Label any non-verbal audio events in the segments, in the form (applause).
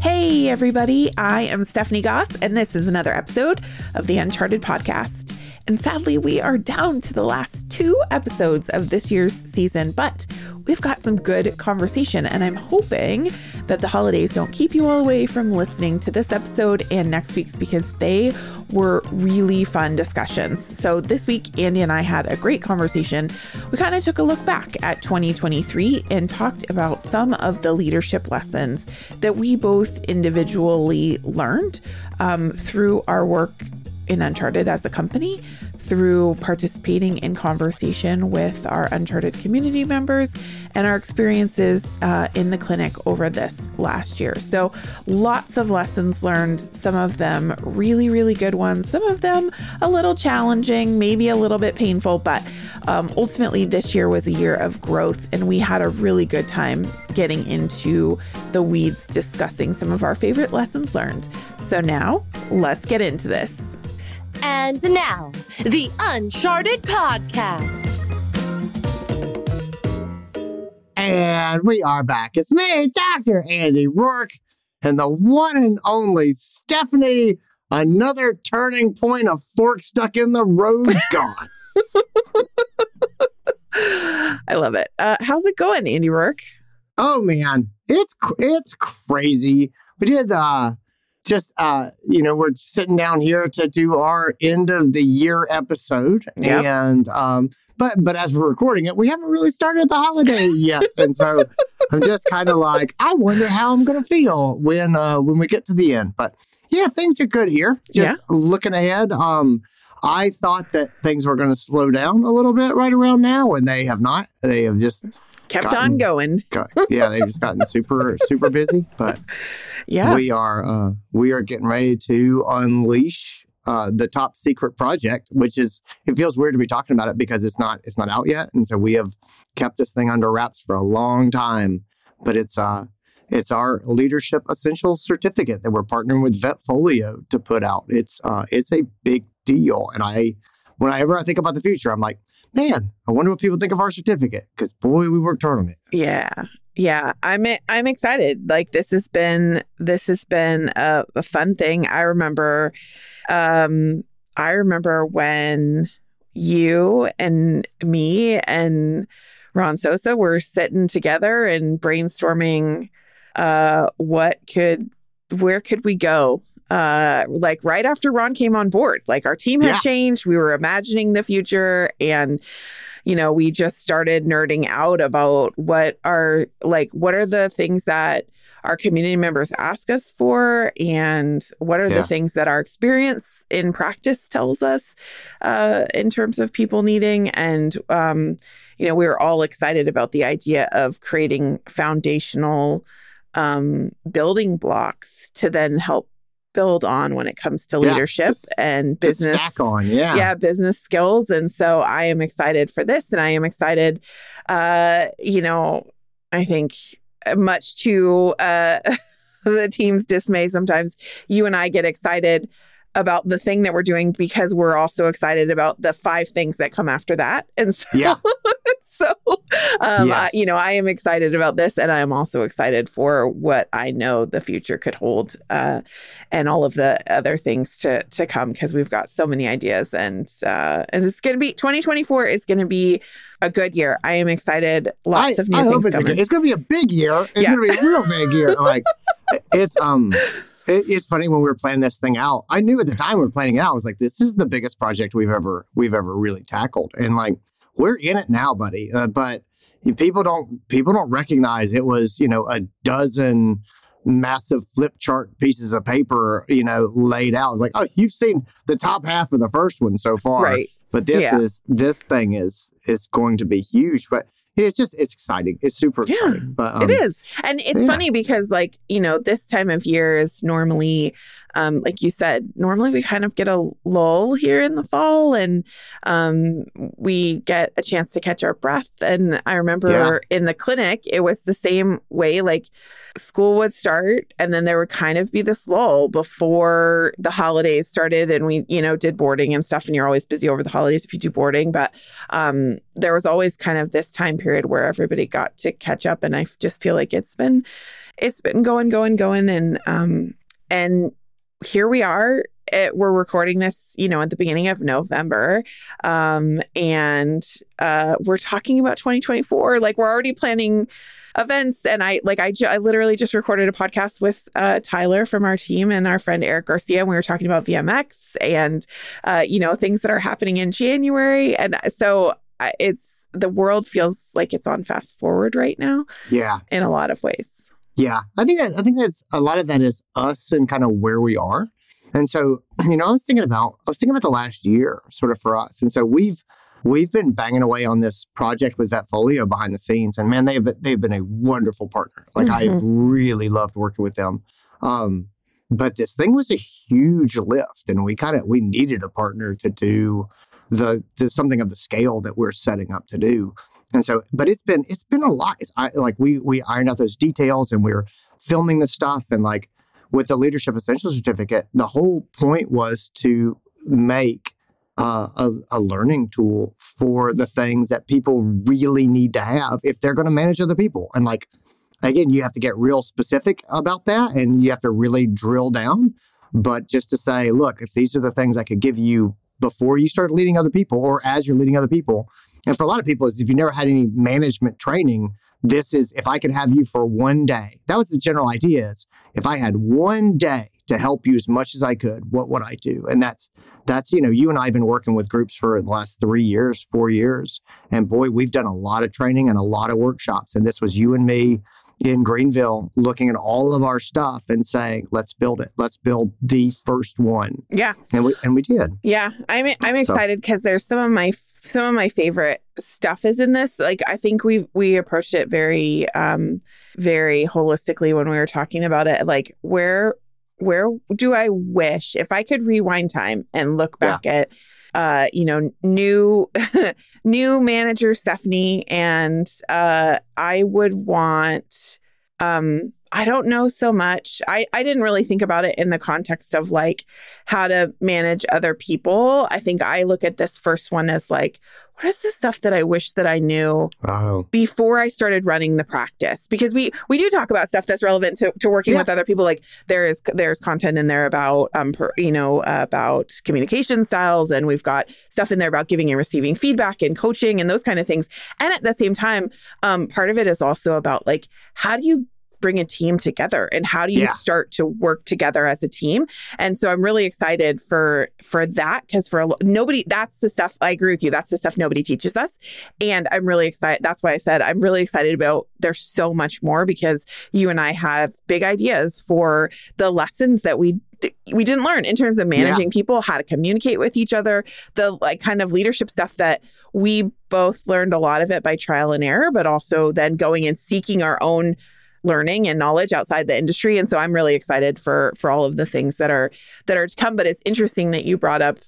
Hey, everybody, I am Stephanie Goss, and this is another episode of the Uncharted Podcast. And sadly, we are down to the last two episodes of this year's season, but we've got some good conversation. And I'm hoping that the holidays don't keep you all away from listening to this episode and next week's because they were really fun discussions. So this week, Andy and I had a great conversation. We kind of took a look back at 2023 and talked about some of the leadership lessons that we both individually learned um, through our work in Uncharted as a company, through participating in conversation with our Uncharted community members and our experiences uh, in the clinic over this last year. So, lots of lessons learned, some of them really, really good ones, some of them a little challenging, maybe a little bit painful, but um, ultimately, this year was a year of growth, and we had a really good time getting into the weeds discussing some of our favorite lessons learned. So, now let's get into this. And now, the Uncharted Podcast. And we are back. It's me, Dr. Andy Roark, and the one and only Stephanie. Another turning point, of fork stuck in the road, (laughs) Goss. I love it. Uh, how's it going, Andy Roark? Oh man, it's it's crazy. We did uh just uh you know we're sitting down here to do our end of the year episode. Yep. and um but but as we're recording it we haven't really started the holiday (laughs) yet. And so i'm just kind of like i wonder how i'm gonna feel when uh when we get to the end. But yeah things are good here. Just looking ahead um i thought that things were going to slow down a little bit right around now and they have not. They have just Kept Gotten- on going. got, yeah they've just gotten super (laughs) super busy but Yeah. we are uh, we are getting ready to unleash uh, the top secret project, which is it feels weird to be talking about it because it's not it's not out yet, and so we have kept this thing under wraps for a long time. But it's uh it's our leadership essential certificate that we're partnering with Vetfolio to put out. It's uh it's a big deal, and I whenever I think about the future, I'm like, man, I wonder what people think of our certificate because boy, we worked hard on it. Yeah. Yeah, I'm I'm excited. Like this has been this has been a, a fun thing. I remember um I remember when you and me and Ron Sosa were sitting together and brainstorming uh what could where could we go uh like right after Ron came on board like our team had Yeah. changed we were imagining the future and you know we just started nerding out about what are like what are the things that our community members ask us for and what are Yeah. the things that our experience in practice tells us uh, in terms of people needing and um, you know we were all excited about the idea of creating foundational um, building blocks to then help build on when it comes to Yeah, leadership and business stack on, yeah, yeah. business skills and so i am excited for this and i am excited uh you know i think much to uh (laughs) the team's dismay sometimes you and i get excited about the thing that we're doing because we're also excited about the five things that come after that and so Yeah. (laughs) so um I, you know i am excited about this and i am also excited for what i know the future could hold uh and all of the other things to to come because we've got so many ideas and uh and it's gonna be 2024 is gonna be a good year i am excited lots I, of new I things hope it's, coming good- it's going to be a big year. It's Yeah. going to be a real big year. (laughs) Like it's um, it's funny when we were planning this thing out. I knew at the time we were planning it out. I was like, this is the biggest project we've ever we've ever really tackled, and like we're in it now, buddy. Uh, but people don't people don't recognize it was you know a dozen massive flip chart pieces of paper you know laid out. It's like oh you've seen the top half of the first one so far, right but this Yeah. is this thing is is going to be huge. But it's just it's exciting. It's super Yeah, exciting. But um, it is and it's yeah. funny because like you know this time of year is normally um like you said normally we kind of get a lull here in the fall and um we get a chance to catch our breath and i remember in the clinic it was the same way like school would start and then there would kind of be this lull before the holidays started and we you know did boarding and stuff and you're always busy over the holidays if you do boarding but um there was always kind of this time period where everybody got to catch up and I just feel like it's been it's been going, going, going, and um, and here we are. It, we're recording this, you know, at the beginning of November, um, and uh, we're talking about 2024. Like we're already planning events and i like i, ju- I literally just recorded a podcast with uh, tyler from our team and our friend eric garcia and we were talking about vmx and uh, you know things that are happening in january and so uh, it's the world feels like it's on fast forward right now Yeah. in a lot of ways Yeah, I think that, I think that's a lot of that is us and kind of where we are. And so, (clears throat) you know, I was thinking about I was thinking about the last year, sort of for us. And so we've we've been banging away on this project with Vetfolio behind the scenes, and man, they've been, they've been a wonderful partner. Like Mhm. I've really loved working with them. Um, but this thing was a huge lift, and we kind of we needed a partner to do the, the something of the scale that we're setting up to do. And so, but it's been it's been a lot. It's I, like we we ironed out those details, and we're filming the stuff, and like with the leadership essential certificate, the whole point was to make uh, a, a learning tool for the things that people really need to have if they're going to manage other people. And like again, you have to get real specific about that, and you have to really drill down. But just to say, look, if these are the things I could give you before you start leading other people, or as you're leading other people, and for a lot of people, is if you never had any management training, this is if I could have you for one day. That was the general idea is if I had one day to help you as much as I could, what would I do? And that's that's, you know, you and I have been working with groups for the last three years, four years. And boy, we've done a lot of training and a lot of workshops. And this was you and me in Greenville looking at all of our stuff and saying, let's build it. Let's build the first one. yeah And we and we did. Yeah, I'm I'm excited because there's some of my some of my favorite stuff is in this. Like I think we we approached it very um very holistically when we were talking about it. Like where where do I wish if I could rewind time and look back at uh you know new (laughs) new manager Stephanie and uh I would want um I don't know so much. I, I didn't really think about it in the context of like how to manage other people. I think I look at this first one as like, what is the stuff that I wish that I knew Oh. before I started running the practice? Because we we do talk about stuff that's relevant to, to working Yeah. with other people. Like there is there's content in there about um per, you know uh, about communication styles, and we've got stuff in there about giving and receiving feedback and coaching and those kind of things. And at the same time, um, part of it is also about like how do you bring a team together and how do you Yeah. start to work together as a team? And so i'm really excited for for that because for a, nobody that's the stuff i agree with you that's the stuff nobody teaches us. And i'm really excited that's why i said i'm really excited about there's so much more because you and i have big ideas for the lessons that we we didn't learn in terms of managing people how to communicate with each other the like kind of leadership stuff that we both learned a lot of it by trial and error but also then going and seeking our own learning and knowledge outside the industry. And so i'm really excited for for all of the things that are that are to come. But it's interesting that you brought up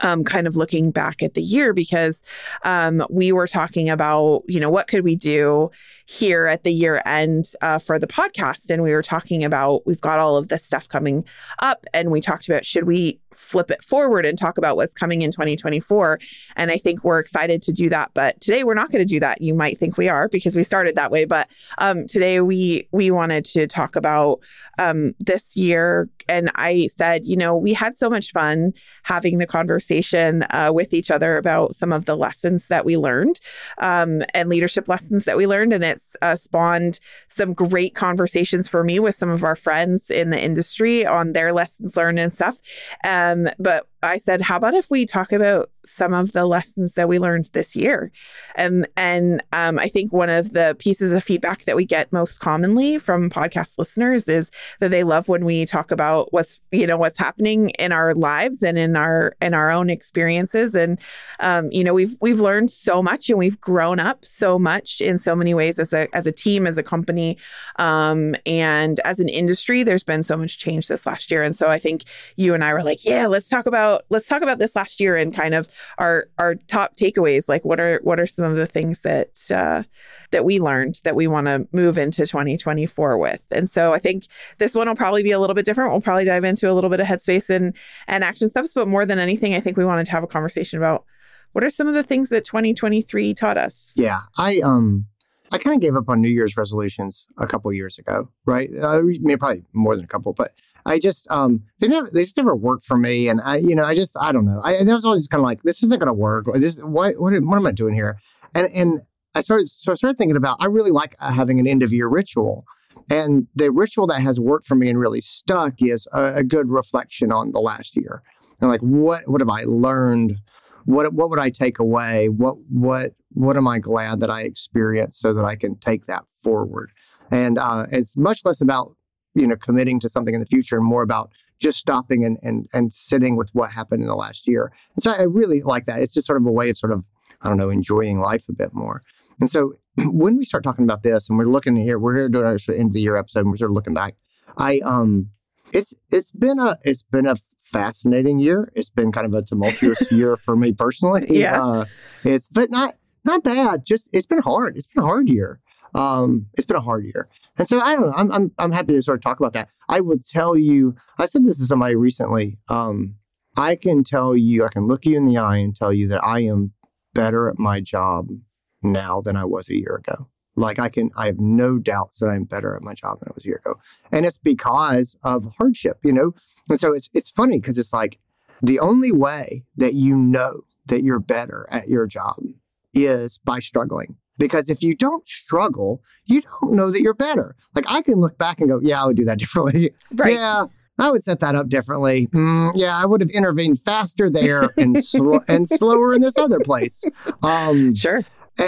um, kind of looking back at the year because um, we were talking about you know what could we do here at the year end uh, for the podcast? And we were talking about we've got all of this stuff coming up and we talked about should we flip it forward and talk about what's coming in 2024 and i think we're excited to do that but today we're not going to do that. You might think we are because we started that way but um, today we we wanted to talk about um, this year. And i said you know we had so much fun having the conversation uh, with each other about some of the lessons that we learned um, and leadership lessons that we learned. And it's uh, spawned some great conversations for me with some of our friends in the industry on their lessons learned and stuff. um, Um, but I said, how about if we talk about some of the lessons that we learned this year? And and um, I think one of the pieces of feedback that we get most commonly from podcast listeners is that they love when we talk about what's you know what's happening in our lives and in our in our own experiences. And um, you know we've we've learned so much and we've grown up so much in so many ways as a as a team, as a company, um, and as an industry. There's been so much change this last year, and so I think you and I were like, yeah, let's talk about let's talk about this last year and kind of our our top takeaways. Like, what are what are some of the things that uh, that we learned that we want to move into 2024 with? And so I think this one will probably be a little bit different. We'll probably dive into a little bit of headspace and and action steps, but more than anything, I think we wanted to have a conversation about what are some of the things that 2023 taught us. Yeah, I um, I kind of gave up on New Year's resolutions a couple years ago, right? Uh, maybe probably more than a couple, but I just um they never they just never worked for me, and I you know I just I don't know. I, I was always kind of like this isn't going to work. This what what what am I doing here? And and I started so I started thinking about I really like uh, having an end of year ritual, and the ritual that has worked for me and really stuck is a, a good reflection on the last year and like what what have I learned what what would I take away? What what what am I glad that I experienced so that I can take that forward? And uh, it's much less about you know committing to something in the future and more about just stopping and and and sitting with what happened in the last year. And so I really like that. It's just sort of a way of sort of I don't know enjoying life a bit more. And so (clears throat) when we start talking about this and we're looking here, we're here doing our sort of end of the year episode and we're sort of looking back. I um it's it's been a it's been a fascinating year. It's been kind of a tumultuous (laughs) year for me personally. Yeah. Uh, it's but not not bad. Just it's been hard. It's been a hard year. Um, it's been a hard year. And so I don't know. I'm I'm I'm happy to sort of talk about that. I would tell you, I said this to somebody recently. Um, I can tell you, I can look you in the eye and tell you that I am better at my job now than I was a year ago. Like I can, I have no doubts that I'm better at my job than I was a year ago, and it's because of hardship, you know. And so it's it's funny because it's like the only way that you know that you're better at your job is by struggling. Because if you don't struggle, you don't know that you're better. Like I can look back and go, yeah, I would do that (laughs) differently. Right. Yeah, I would set that up differently. Mm, yeah, I would have intervened faster there and sl- and slower in this other place. Um, Sure.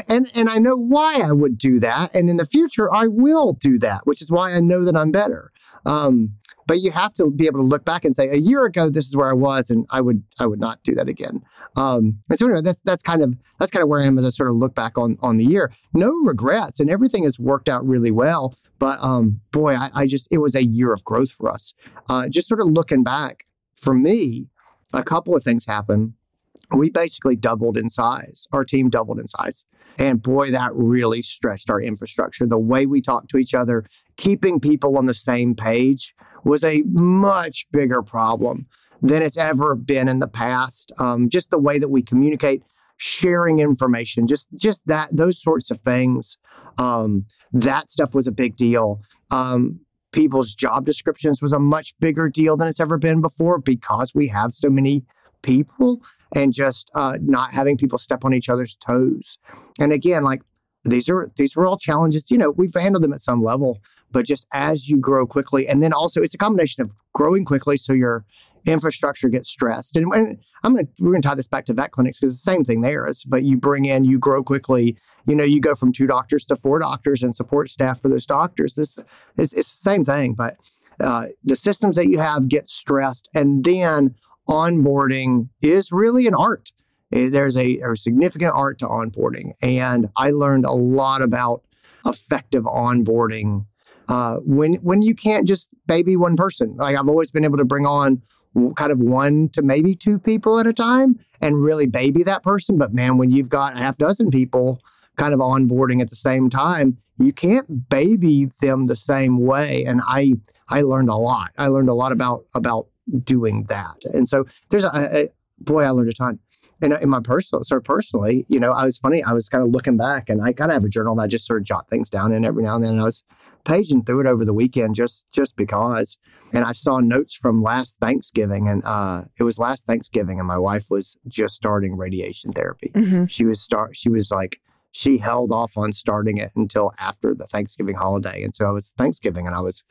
And and I know why I would do that, and in the future I will do that, which is why I know that I'm better. Um, but you have to be able to look back and say, a year ago, this is where I was, and I would I would not do that again. Um, and so anyway, that's that's kind of that's kind of where I am as I sort of look back on on the year. No regrets, and everything has worked out really well. But um, boy, I, I just it was a year of growth for us. Uh, just sort of looking back for me, a couple of things happened we basically doubled in size. Our team doubled in size. And boy, that really stretched our infrastructure. The way we talked to each other, keeping people on the same page was a much bigger problem than it's ever been in the past. Um, just the way that we communicate, sharing information, just just that those sorts of things. Um, that stuff was a big deal. Um, people's job descriptions was a much bigger deal than it's ever been before because we have so many people and just uh, not having people step on each other's toes. And again, like these are these were all challenges. You know, we've handled them at some level, but just as you grow quickly, and then also it's a combination of growing quickly, so your infrastructure gets stressed. And, and I'm gonna we're gonna tie this back to vet clinics because the same thing there is. But you bring in, you grow quickly. You know, you go from two doctors to four doctors and support staff for those doctors. This it's, it's the same thing, but uh, the systems that you have get stressed, and then onboarding is really an art. Eh, There's a, a significant art to onboarding. And I learned a lot about effective onboarding uh, when when you can't just baby one person. Like I've always been able to bring on kind of one to maybe two people at a time and really baby that person. But man, when you've got a half dozen people kind of onboarding at the same time, you can't baby them the same way. And I I learned a lot. I learned a lot about about doing that. And so there's a, a boy, I learned a ton. And in my personal, sort of personally, you know, I was funny. I was kind of looking back, and I kind of have a journal that I just sort of jot things down in every now and then. And I was paging through it over the weekend just just because. And I saw notes from last Thanksgiving, and uh, it was last Thanksgiving, and my wife was just starting radiation therapy. hmm She was start. She was like she held off on starting it until after the Thanksgiving holiday, and so it was Thanksgiving, and I was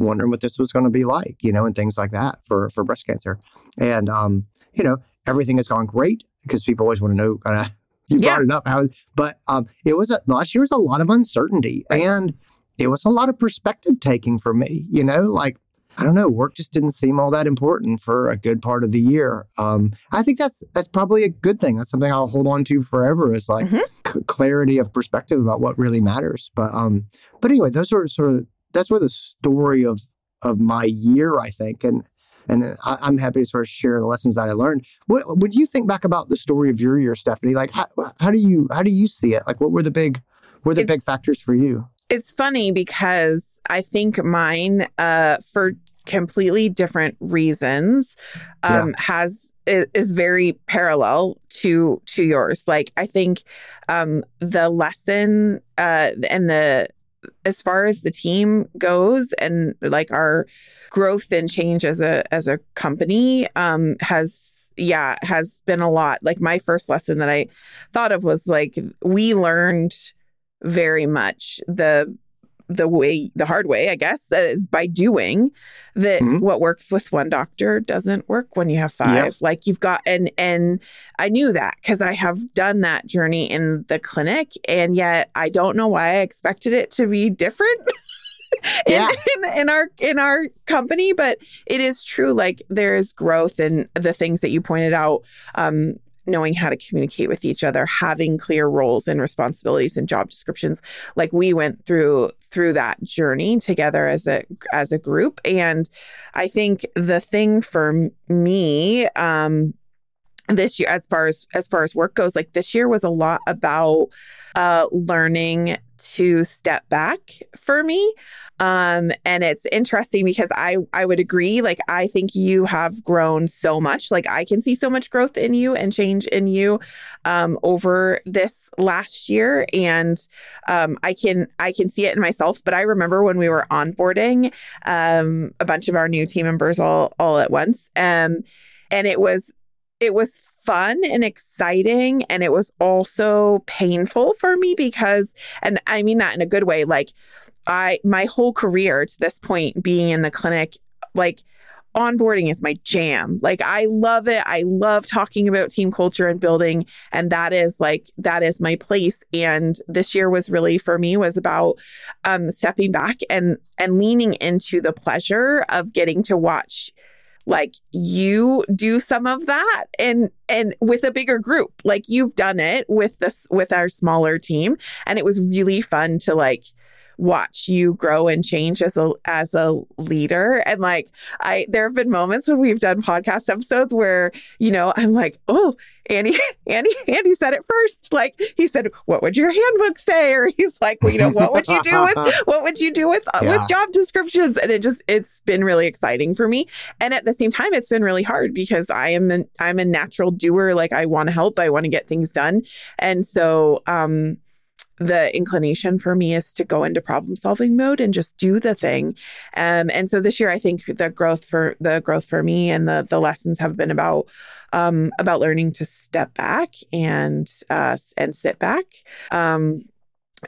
wondering what this was going to be like, you know, and things like that for for breast cancer. And um, you know, everything has gone great because people always want to know kind of (laughs) you Yeah. brought it up how but um it was a last year was a lot of uncertainty Right. and it was a lot of perspective taking for me, you know, like I don't know, work just didn't seem all that important for a good part of the year. Um, I think that's that's probably a good thing. That's something I'll hold on to forever. Is like Mhm. c- clarity of perspective about what really matters. But um, but anyway, those are sort of that's where the story of of my year, I think, and and I, I'm happy to sort of share the lessons that I learned. What when you think back about the story of your year, Stephanie? Like how, how do you how do you see it? Like what were the big were the big factors for you? It's funny because I think mine, uh, for completely different reasons, um, has is, is very parallel to to yours. Like I think um, the lesson uh, and the as far as the team goes and like our growth and change as a as a company um, has yeah has been a lot. Like my first lesson that I thought of was like we learned very much the the way the hard way i guess that is by doing that mm-hmm. what works with one doctor doesn't work when you have five yep. like you've got and and i knew that because i have done that journey in the clinic and yet i don't know why i expected it to be different (laughs) in, yeah. in, in, our in our company but it is true like there is growth in the things that you pointed out um knowing how to communicate with each other having clear roles and responsibilities and job descriptions like we went through through that journey together as a as a group. And i think the thing for me um this year as far as as far as work goes like this year was a lot about uh learning to step back for me um, and it's interesting because I I would agree. Like I think you have grown so much. Like I can see so much growth in you and change in you um, over this last year, and um, I can I can see it in myself. But I remember when we were onboarding um, a bunch of our new team members all all at once, um, and it was it was fun and exciting and it was also painful for me because and I mean that in a good way like I my whole career to this point being in the clinic, like onboarding is my jam. Like I love it. I love talking about team culture and building and that is like that is my place and this year was really for me was about um stepping back and and leaning into the pleasure of getting to watch like you do some of that and and with a bigger group. Like you've done it with this with our smaller team. And it was really fun to like watch you grow and change as a as a leader. And like i there have been moments when we've done podcast episodes where you know i'm like oh andy (laughs) andy andy said it first. Like he said what would your handbook say? Or he's like well, you know what would you do with (laughs) what would you do with uh, yeah. with job descriptions? And it just it's been really exciting for me. And at the same time it's been really hard because i am an i'm a natural doer. Like i want to help. I want to get things done. And so um the inclination for me is to go into problem solving mode and just do the thing. Um, and so this year, I think the growth for the growth for me and the the lessons have been about um, about learning to step back and uh, and sit back. Um,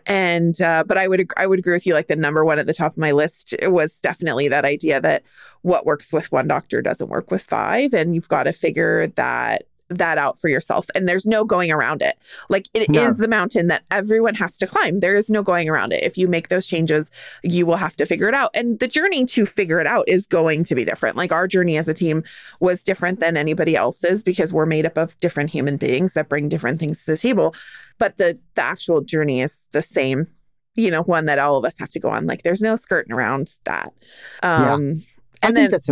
and uh, but I would I would agree with you. Like the number one at the top of my list was definitely that idea that what works with one doctor doesn't work with five, and you've got to figure that that out for yourself and there's no going around it. Like it no. is the mountain that everyone has to climb. There is no going around it. If you make those changes, you will have to figure it out. And the journey to figure it out is going to be different. Like our journey as a team was different than anybody else's because we're made up of different human beings that bring different things to the table. But the the actual journey is the same you know, one that all of us have to go on. Like there's no skirting around that. Um, yeah. I and think then, that's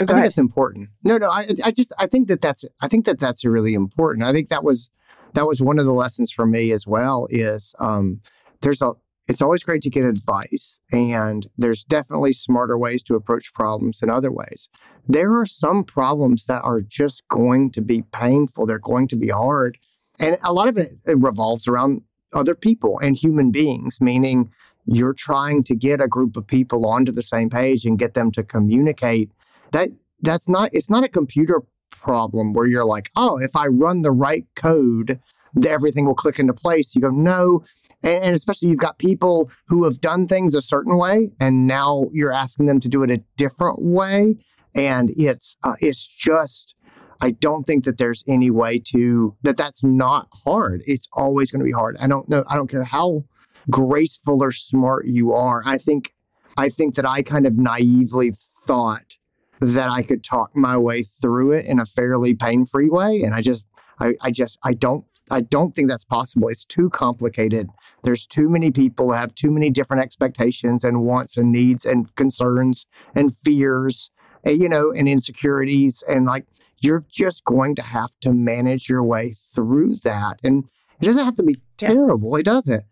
I think that's important. No, no, I, I just I think that that's I think that that's really important. I think that was that was one of the lessons for me as well. Is um, there's a it's always great to get advice, and there's definitely smarter ways to approach problems than other ways. There are some problems that are just going to be painful. They're going to be hard, and a lot of it, it revolves around other people and human beings. Meaning, you're trying to get a group of people onto the same page and get them to communicate that that's not it's not a computer problem where you're like, oh, if I run the right code, everything will click into place. You go, no. And, and especially you've got people who have done things a certain way, and now you're asking them to do it a different way. And it's uh, it's just I don't think that there's any way to that that's not hard. It's always going to be hard. I don't know. I don't care how graceful or smart you are. I think I think that I kind of naively thought that I could talk my way through it in a fairly pain-free way. And I just, I, I just, I don't, I don't think that's possible. It's too complicated. There's too many people have too many different expectations and wants and needs and concerns and fears, and, eh, you know, and insecurities. And like, you're just going to have to manage your way through that. And it doesn't have to be terrible. Yes. It doesn't.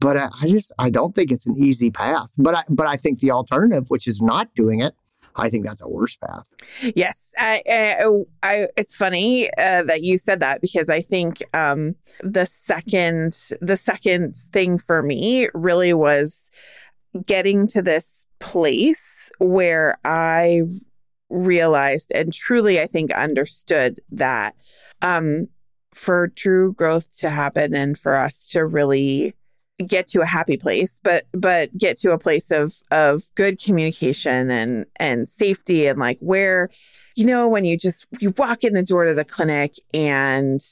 But I, I just, I don't think it's an easy path. But I, but I think the alternative, which is not doing it, I think that's a worse path. Yes, I, I, I it's funny uh, that you said that because I think um, the second the second thing for me really was getting to this place where I realized and truly I think understood that um, for true growth to happen and for us to really get to a happy place but but get to a place of of good communication and and safety and like where you know when you just you walk in the door to the clinic and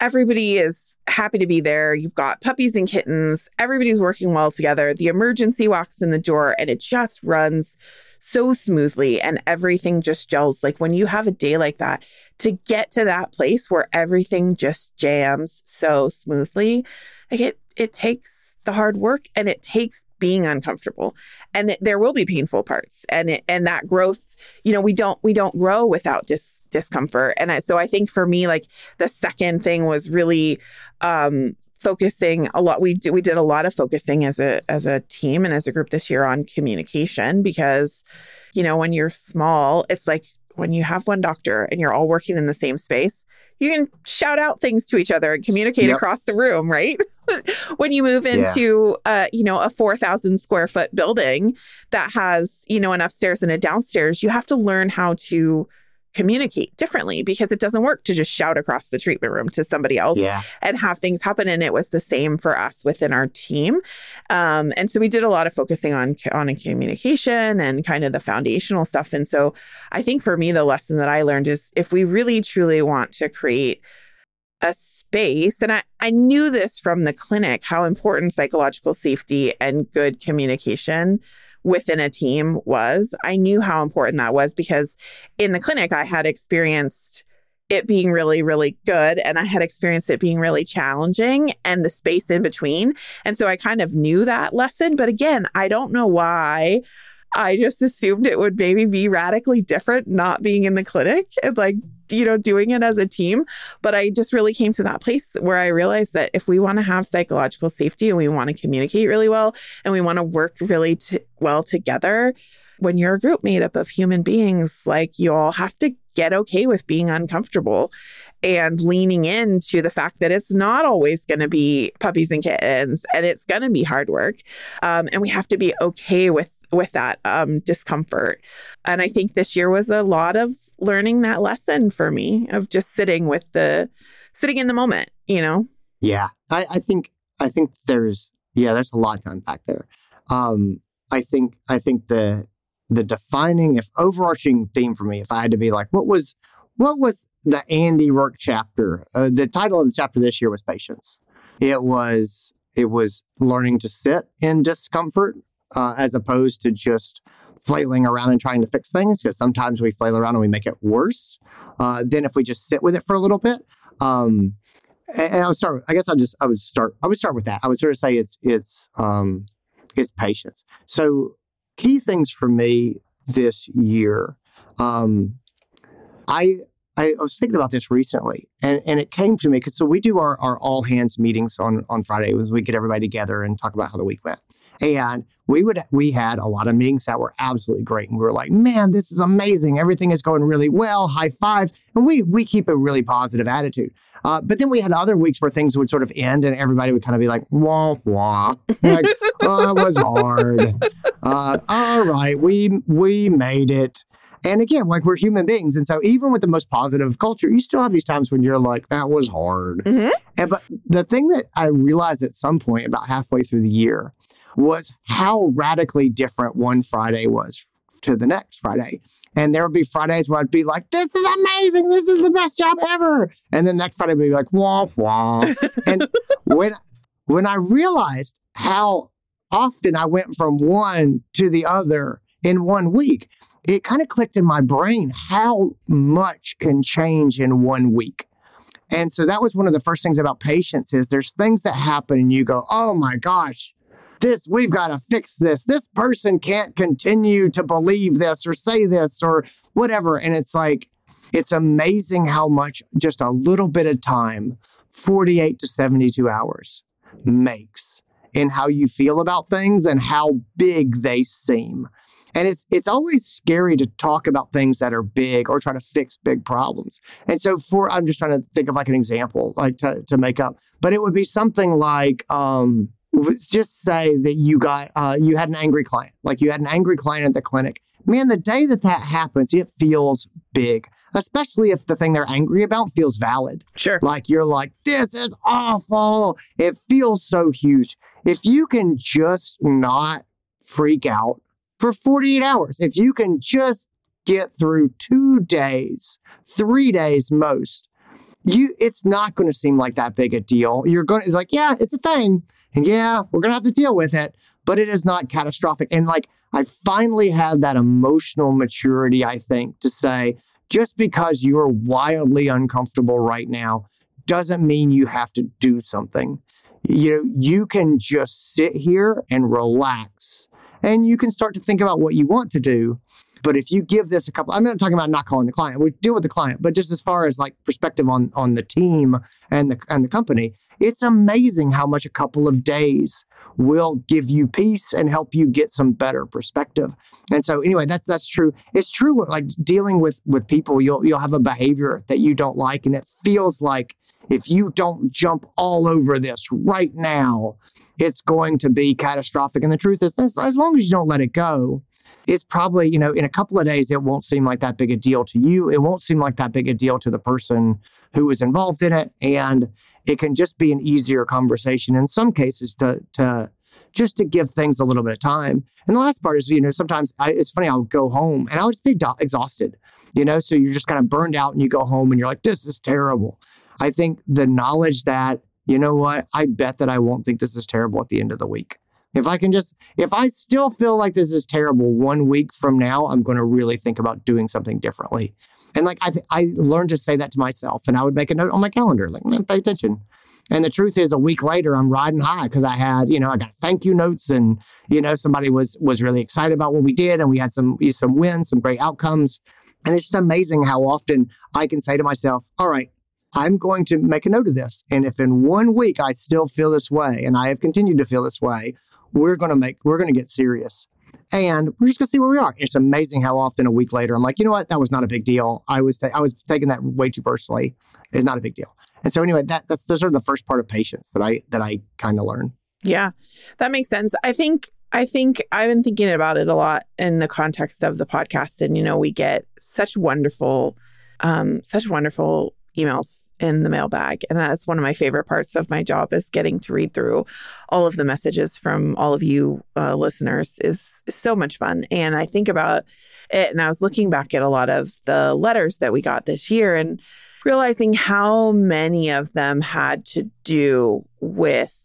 everybody is happy to be there. You've got puppies and kittens. Everybody's working well together. The emergency walks in the door and it just runs so smoothly and everything just gels. Like when you have a day like that to get to that place where everything just jams so smoothly like it it takes the hard work and it takes being uncomfortable and it, there will be painful parts and it, and that growth you know we don't we don't grow without dis, discomfort and I, so i think for me like the second thing was really um focusing a lot we we did a lot of focusing as a as a team and as a group this year on communication because you know when you're small it's like when you have one doctor and you're all working in the same space you can shout out things to each other and communicate yep. across the room, right? (laughs) (laughs) when you move into yeah. uh, you know, a 4,000 square foot building that has, you know, an upstairs and a downstairs, you have to learn how to communicate differently because it doesn't work to just shout across the treatment room to somebody else yeah. and have things happen. And it was the same for us within our team. Um, and so we did a lot of focusing on on communication and kind of the foundational stuff. And so I think for me, the lesson that I learned is if we really truly want to create a space, and I, I knew this from the clinic, how important psychological safety and good communication within a team was. I knew how important that was because in the clinic, I had experienced it being really, really good. And I had experienced it being really challenging and the space in between. And so I kind of knew that lesson. But again, I don't know why I just assumed it would maybe be radically different not being in the clinic and like, you know, doing it as a team. But I just really came to that place where I realized that if we want to have psychological safety and we want to communicate really well and we want to work really t- well together, when you're a group made up of human beings, like you all have to get okay with being uncomfortable and leaning into the fact that it's not always going to be puppies and kittens and it's going to be hard work. Um, and we have to be okay with with that um, discomfort. And I think this year was a lot of learning that lesson for me of just sitting with the sitting in the moment, you know? Yeah. I, I think I think there's yeah, there's a lot to unpack there. Um, I think I think the the defining if overarching theme for me, if I had to be like, what was what was the Andy Roark chapter? Uh, the title of the chapter this year was patience. It was it was learning to sit in discomfort uh, as opposed to just flailing around and trying to fix things because sometimes we flail around and we make it worse uh, than if we just sit with it for a little bit. Um, and, I would start. I guess I just I would start. I would start with that. I would sort of say it's it's um, it's patience. So key things for me this year. Um, I I, was thinking about this recently, and, and it came to me because so we do our, our all hands meetings on on Friday. Was we get everybody together and talk about how the week went, and we would we had a lot of meetings that were absolutely great, and we were like, man, this is amazing. Everything is going really well. High five, and we we keep a really positive attitude. Uh, but then we had other weeks where things would sort of end, and everybody would kind of be like, wah wah, (laughs) like, oh, it was hard. Uh, all right, we we made it. And again, like we're human beings. And so even with the most positive culture, you still have these times when you're like, that was hard. Mm-hmm. And but the thing that I realized at some point about halfway through the year was how radically different one Friday was to the next Friday. And there would be Fridays where I'd be like, this is amazing. This is the best job ever. And then next Friday would be like, wah, wah. (laughs) and when, when I realized how often I went from one to the other in one week, it kind of clicked in my brain how much can change in one week. And so that was one of the first things about patience is there's things that happen and you go, "Oh my gosh, this we've got to fix this. This person can't continue to believe this or say this or whatever." And it's like it's amazing how much just a little bit of time, 48 to 72 hours makes in how you feel about things and how big they seem. And it's it's always scary to talk about things that are big or try to fix big problems. And so for I'm just trying to think of like an example, like to, to make up. But it would be something like um just say that you got uh, you had an angry client like you had an angry client at the clinic man the day that that happens it feels big especially if the thing they're angry about feels valid Sure. like you're like this is awful it feels so huge if you can just not freak out for 48 hours. If you can just get through two days three days most you it's not going to seem like that big a deal. You're going to it's like yeah it's a thing and yeah we're going to have to deal with it but it is not catastrophic. And like i finally had that emotional maturity i think to say just because you're wildly uncomfortable right now doesn't mean you have to do something. You know you can just sit here and relax and you can start to think about what you want to do but if you give this a couple, I'm not talking about not calling the client. We deal with the client, but just as far as like perspective on on the team and the and the company, it's amazing how much a couple of days will give you peace and help you get some better perspective. And so anyway, that's that's true. It's true like dealing with with people, you'll you'll have a behavior that you don't like and it feels like if you don't jump all over this right now, it's going to be catastrophic. And the truth is, as, as long as you don't let it go, it's probably, you know, in a couple of days, it won't seem like that big a deal to you. It won't seem like that big a deal to the person who was involved in it. And it can just be an easier conversation in some cases to, to, just to give things a little bit of time. And the last part is, you know, sometimes I, it's funny, I'll go home and I'll just be do- exhausted, you know, so you're just kind of burned out and you go home and you're like, this is terrible. I think the knowledge that, you know what, I bet that I won't think this is terrible at the end of the week. If I can just, if I still feel like this is terrible one week from now, I'm going to really think about doing something differently. And like I, th- I learned to say that to myself, and I would make a note on my calendar, like, man, pay attention. And the truth is, a week later, I'm riding high because I had, you know, I got thank you notes, and you know, somebody was was really excited about what we did, and we had some some wins, some great outcomes. And it's just amazing how often I can say to myself, "All right, I'm going to make a note of this, and if in one week I still feel this way, and I have continued to feel this way, we're going to make, we're going to get serious. And we're just going to see where we are. It's amazing how often a week later I'm like, you know what, that was not a big deal. I was, ta- I was taking that way too personally. It's not a big deal. And so anyway, that that's those are the first part of patience that I that I kind of learned. Yeah, that makes sense. I think I think I've been thinking about it a lot in the context of the podcast, and you know, we get such wonderful, um, such wonderful emails in the mailbag, and that's one of my favorite parts of my job is getting to read through all of the messages from all of you uh, listeners is, is so much fun. And I think about it, and I was looking back at a lot of the letters that we got this year, and realizing how many of them had to do with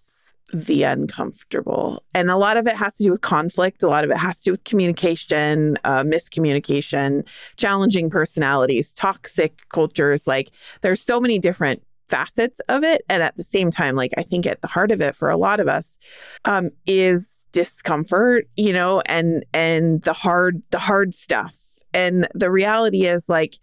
the uncomfortable. And a lot of it has to do with conflict. A lot of it has to do with communication, uh, miscommunication, challenging personalities, toxic cultures. Like there's so many different facets of it. And at the same time, like I think at the heart of it for a lot of us um, is discomfort, you know, and and the hard the hard stuff. And the reality is like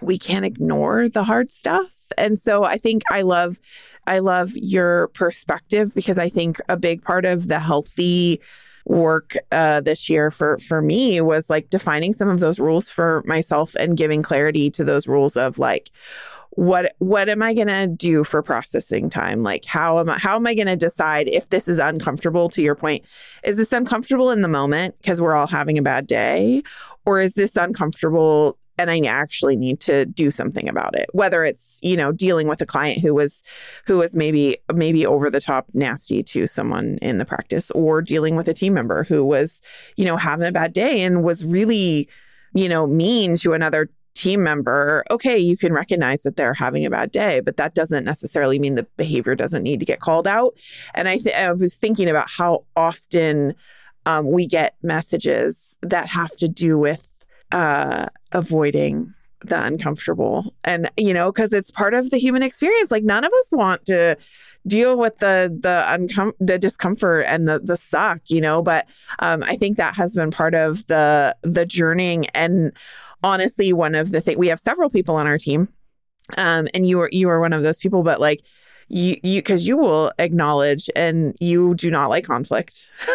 we can't ignore the hard stuff and so i think i love i love your perspective because i think a big part of the healthy work uh, this year for for me was like defining some of those rules for myself and giving clarity to those rules of like what what am i to do for processing time? Like how am i how am i to decide if this is uncomfortable? To your point is this uncomfortable in the moment because we're all having a bad day? Or is this uncomfortable and I actually need to do something about it. Whether it's you know dealing with a client who was who was maybe maybe over the top nasty to someone in the practice, or dealing with a team member who was you know having a bad day and was really you know mean to another team member. Okay, you can recognize that they're having a bad day, but that doesn't necessarily mean the behavior doesn't need to get called out. And I th- I was thinking about how often um, we get messages that have to do with uh, avoiding the uncomfortable. And you know because it's part of the human experience. Like none of us want to deal with the the uncom- the discomfort and the the suck you know? But um i think that has been part of the the journeying. And honestly one of the things we have several people on our team um and you were you were one of those people but like you you because you will acknowledge and you do not like conflict (laughs)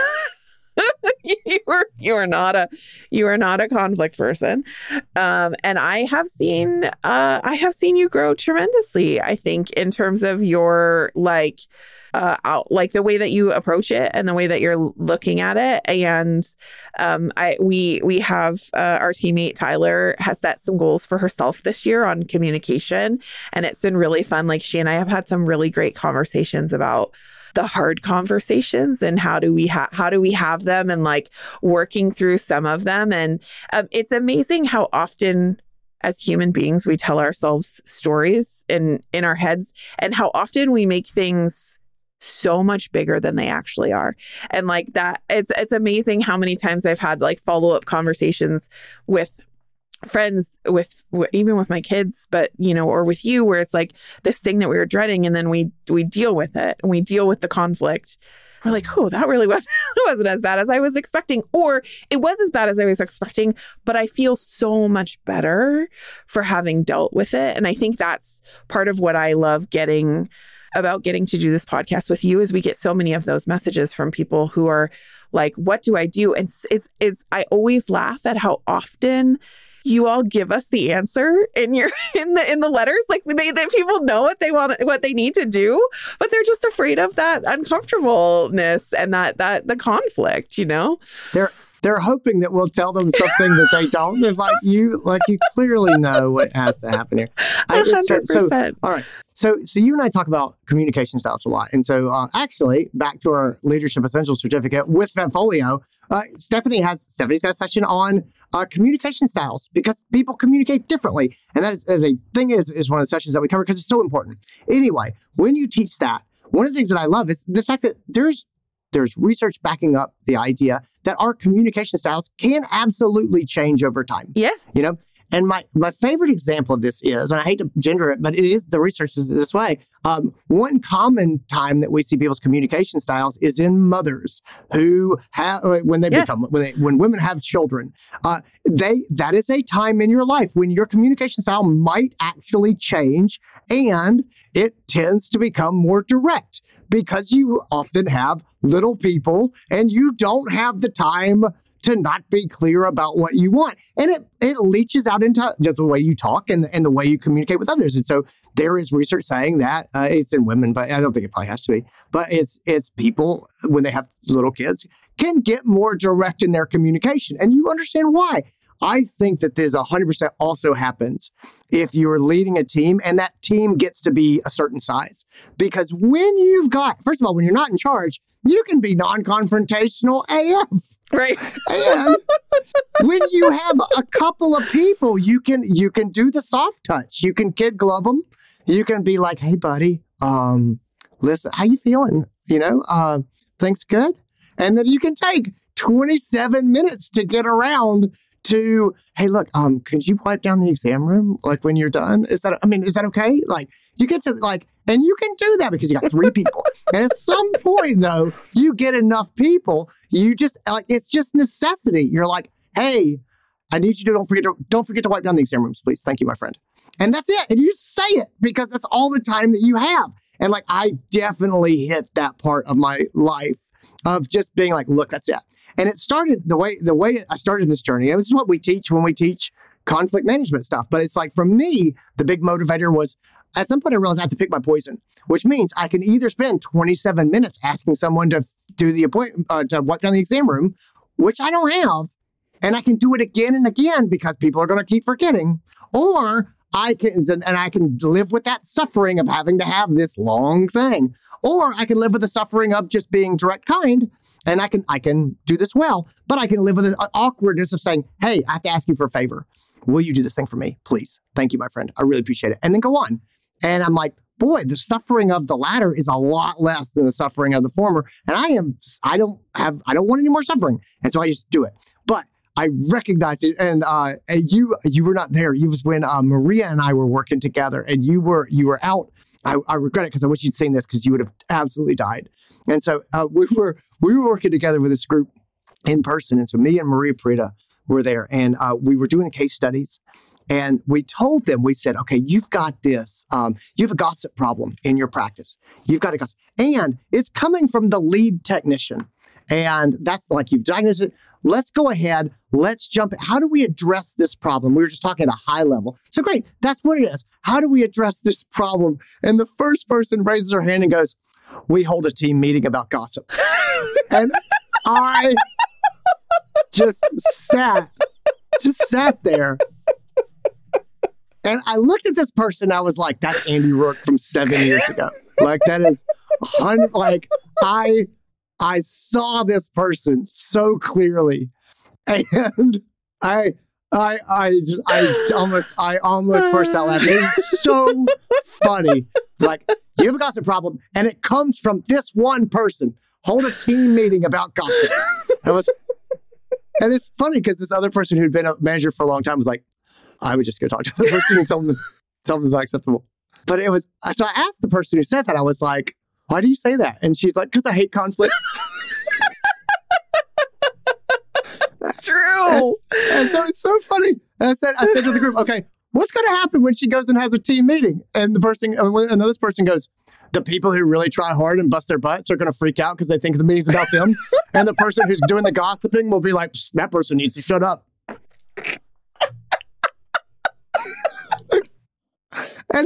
(laughs) you are you are not a you are not a conflict person. Um and i have seen uh i have seen you grow tremendously i think in terms of your like uh out like the way that you approach it and the way that you're looking at it. And um i we we have uh, our teammate tyler has set some goals for herself this year on communication. And it's been really fun. Like she and i have had some really great conversations about the hard conversations and how do we ha- how do we have them and like working through some of them. And um, it's amazing how often as human beings we tell ourselves stories in in our heads and how often we make things so much bigger than they actually are. And like that it's it's amazing how many times i've had like follow-up conversations with friends with even with my kids but you know or with you where it's like this thing that we were dreading and then we we deal with it and we deal with the conflict. We're like oh that really wasn't (laughs) wasn't as bad as i was expecting or it was as bad as i was expecting but i feel so much better for having dealt with it. And i think that's part of what i love getting about getting to do this podcast with you is we get so many of those messages from people who are like what do i do? And it's it's i always laugh at how often you all give us the answer in your (laughs) in the in the letters? Like they that people know what they want what they need to do but they're just afraid of that uncomfortableness and that that the conflict you know? They're they're hoping that we'll tell them something that they don't. It's like you, like you clearly know what has to happen here. Hundred so, percent. all right. So, so you and I talk about communication styles a lot, and so uh, actually, back to our leadership essential certificate with Vetfolio, uh, Stephanie has Stephanie's got a session on uh, communication styles because people communicate differently, and that is, as a thing is is one of the sessions that we cover because it's so important. Anyway, when you teach that, one of the things that I love is the fact that there's there's research backing up the idea that our communication styles can absolutely change over time. Yes. You know, and my, my favorite example of this is, and I hate to gender it, but it is the research is this way. Um, one common time that we see people's communication styles is in mothers who have when they Yes. become when they, when women have children. Uh, they that is a time in your life when your communication style might actually change, and it tends to become more direct because you often have little people and you don't have the time to not be clear about what you want. And it, it leaches out into just the way you talk and, and the way you communicate with others. And so there is research saying that uh, it's in women, but I don't think it probably has to be. But it's it's people when they have little kids can get more direct in their communication. And you understand why. I think that this 100% also happens if you're leading a team and that team gets to be a certain size. Because when you've got, first of all, when you're not in charge, you can be non confrontational AF. Right. And when you have a couple of people, you can you can do the soft touch. You can kid glove them. You can be like, "Hey, buddy, um, listen, how you feeling? You know, uh, things good." And then you can take 27 minutes to get around to, "Hey, look, um, could you wipe down the exam room like when you're done? Is that I mean, is that okay?" Like you get to like, and you can do that because you got three people. and at some point, though, you get enough people, you just like it's just necessity. You're like, hey, I need you to don't forget to don't forget to wipe down the exam rooms, please. Thank you, my friend. And that's it. And you just say it because that's all the time that you have. And like I definitely hit that part of my life of just being like, look, that's it. And it started the way the way I started this journey. And this is what we teach when we teach conflict management stuff. But it's like for me, the big motivator was at some point I realized I had to pick my poison, which means I can either spend 27 minutes asking someone to do the appointment uh, to wipe down the exam room, which I don't have, and I can do it again and again because people are going to keep forgetting, or I can and I can live with that suffering of having to have this long thing, or I can live with the suffering of just being direct kind, and I can I can do this well, but I can live with the uh, awkwardness of saying, "Hey, I have to ask you for a favor. Will you do this thing for me, please? Thank you, my friend. I really appreciate it." And then go on. And I'm like, boy, the suffering of the latter is a lot less than the suffering of the former. And I am, I don't have, I don't want any more suffering. And so I just do it. But I recognized it. And, uh, you, you were not there. It was when uh, Maria and I were working together and you were, you were out. I, I regret it because I wish you'd seen this because you would have absolutely died. And so uh, we were, we were working together with this group in person. And so me and Maria Prida were there and uh, we were doing case studies. And we told them, we said, okay, you've got this. Um, you have a gossip problem in your practice. You've got a gossip. And it's coming from the lead technician. And that's like you've diagnosed it. Let's go ahead. Let's jump. How do we address this problem? We were just talking at a high level. So great. That's what it is. How do we address this problem? And the first person raises her hand and goes, We hold a team meeting about gossip. (laughs) and I just sat, just sat there. And I looked at this person. I was like, that's Andy Roark from seven years ago. Like that is, like I I saw this person so clearly, and I, I, I, I almost, I almost burst out laughing. It's so funny. Like you have got some problem, and it comes from this one person. Hold a team meeting about gossip. It was, and it's funny because this other person who'd been a manager for a long time was like, I would just go talk to the person and tell them, tell them it's not acceptable. But it was, so I asked the person who said that, I was like, why do you say that? And she's like, because I hate conflict. (laughs) That's true. and, and so it's so funny. And I said, I said to the group, okay, what's going to happen when she goes and has a team meeting? And the person, uh, and when another person goes, the people who really try hard and bust their butts are going to freak out because they think the meeting's about them. (laughs) and the person who's doing the gossiping will be like, that person needs to shut up. (laughs) and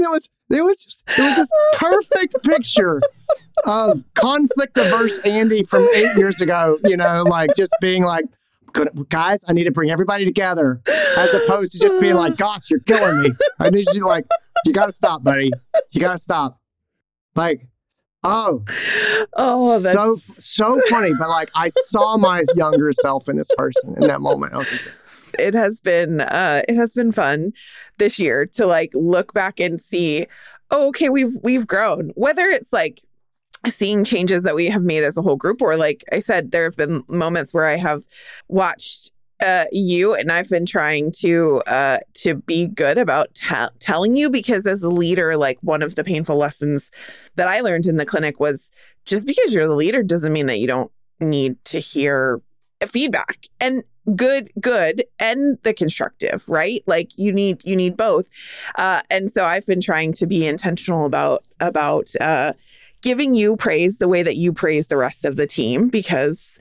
it was it was just it was this perfect picture of conflict averse Andy from eight years ago. You know, like just being like, guys, I need to bring everybody together, as opposed to just being like, gosh, you're killing me. I need you to like, you got to stop, buddy. You got to stop. Like, oh, oh, that's so so funny. But like, I saw my younger self in this person in that moment. It has been uh it has been fun this year to like look back and see oh, okay we've we've grown. Whether it's like seeing changes that we have made as a whole group or like i said there have been moments where i have watched uh, you and I've been trying to uh, to be good about te- telling you because as a leader, like one of the painful lessons that I learned in the clinic was just because you're the leader doesn't mean that you don't need to hear feedback. And good good and the constructive right like you need you need both uh, and so i've been trying to be intentional about about uh, giving you praise the way that you praise the rest of the team because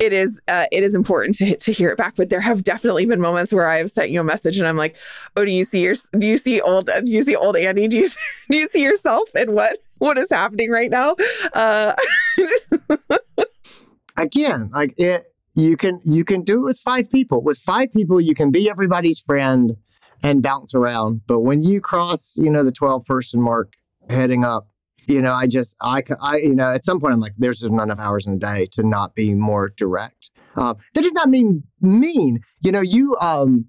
it is uh, it is important to to hear it back. But there have definitely been moments where I have sent you a message and I'm like, oh, do you see your do you see old do you see old Andy? Do you (laughs) do you see yourself and what what is happening right now? Uh, (laughs) again, like it, you can you can do it with five people. With five people, you can be everybody's friend and bounce around. But when you cross, you know, the twelve person mark heading up, you know, I just I I you know, at some point I'm like, there's just not enough hours in the day to not be more direct. Uh, that does not mean mean. You know, you um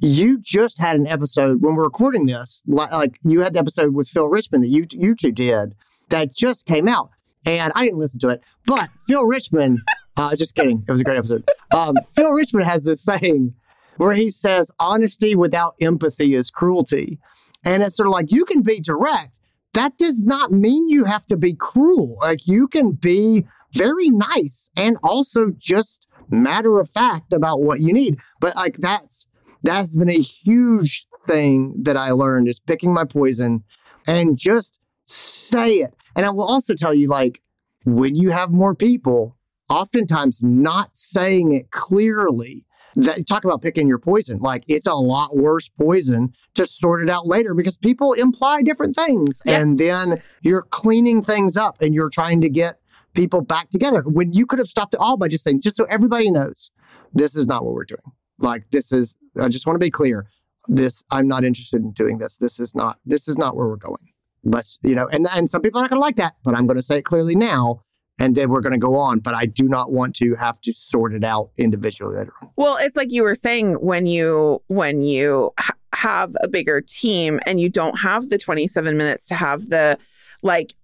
you just had an episode when we're recording this, like you had the episode with Phil Richmond that you you two did that just came out, and I didn't listen to it, but Phil Richmond. Uh, just kidding. It was a great episode. Um, Phil Richmond has this saying where he says, "Honesty without empathy is cruelty," and it's sort of like you can be direct. That does not mean you have to be cruel. Like you can be very nice and also just matter of fact about what you need. But like that's that's been a huge thing that I learned is picking my poison and just say it. And I will also tell you, like, when you have more people, oftentimes not saying it clearly. That talk about picking your poison. Like it's a lot worse poison to sort it out later because people imply different things. Yes. And then you're cleaning things up and you're trying to get people back together when you could have stopped it all by just saying, just so everybody knows, this is not what we're doing. Like this is, I just want to be clear. This, I'm not interested in doing this. This is not, this is not where we're going. Let's, you know, and, and some people are not going to like that, but I'm going to say it clearly now. And then we're going to go on. But I do not want to have to sort it out individually later. Well, it's like you were saying when you when you ha- have a bigger team and you don't have the 27 minutes to have the like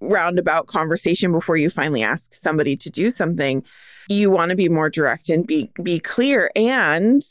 roundabout conversation before you finally ask somebody to do something you want to be more direct and be be clear and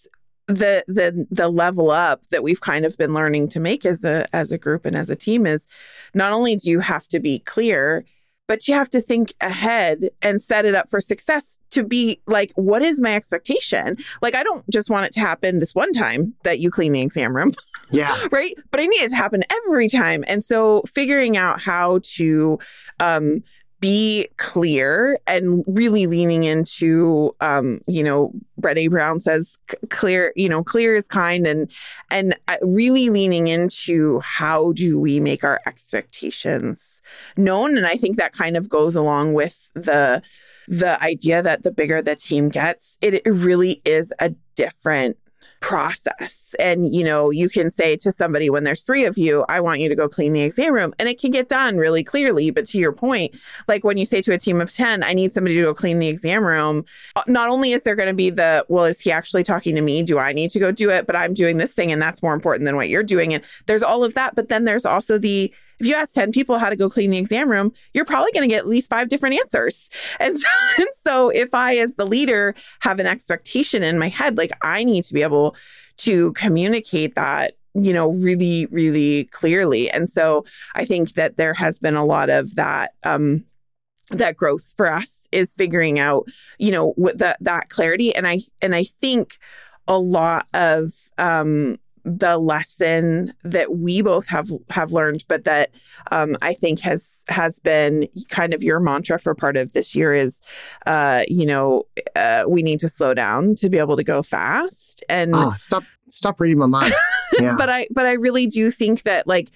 the the the level up that we've kind of been learning to make as a as a group and as a team is not only do you have to be clear but you have to think ahead and set it up for success to be like what is my expectation? Like i don't just want it to happen this one time that you clean the exam room. (laughs) Yeah. right? But i need it to happen every time. And so figuring out how to um be clear and really leaning into um you know Brené Brown says clear you know clear is kind and and uh, really leaning into how do we make our expectations known and I think that kind of goes along with the the idea that the bigger the team gets it, it really is a different process. And, you know, you can say to somebody when there's three of you, I want you to go clean the exam room. And it can get done really clearly. But to your point, like when you say to a team of 10, I need somebody to go clean the exam room, uh, not only is there going to be the, well, is he actually talking to me? Do I need to go do it? But I'm doing this thing and that's more important than what you're doing. And there's all of that. But then there's also the, if you ask 10 people how to go clean the exam room, you're probably going to get at least five different answers. (laughs) And so, and so if I, as the leader, have an expectation in my head, like I need to be able to communicate that you know really really clearly and so i think that there has been a lot of that um that growth for us is figuring out you know what that that clarity and i and i think a lot of um the lesson that we both have have learned, but that um, I think has has been kind of your mantra for part of this year is, uh, you know, uh, we need to slow down to be able to go fast. And oh, stop stop reading my mind. (laughs) Yeah. but I but I really do think that like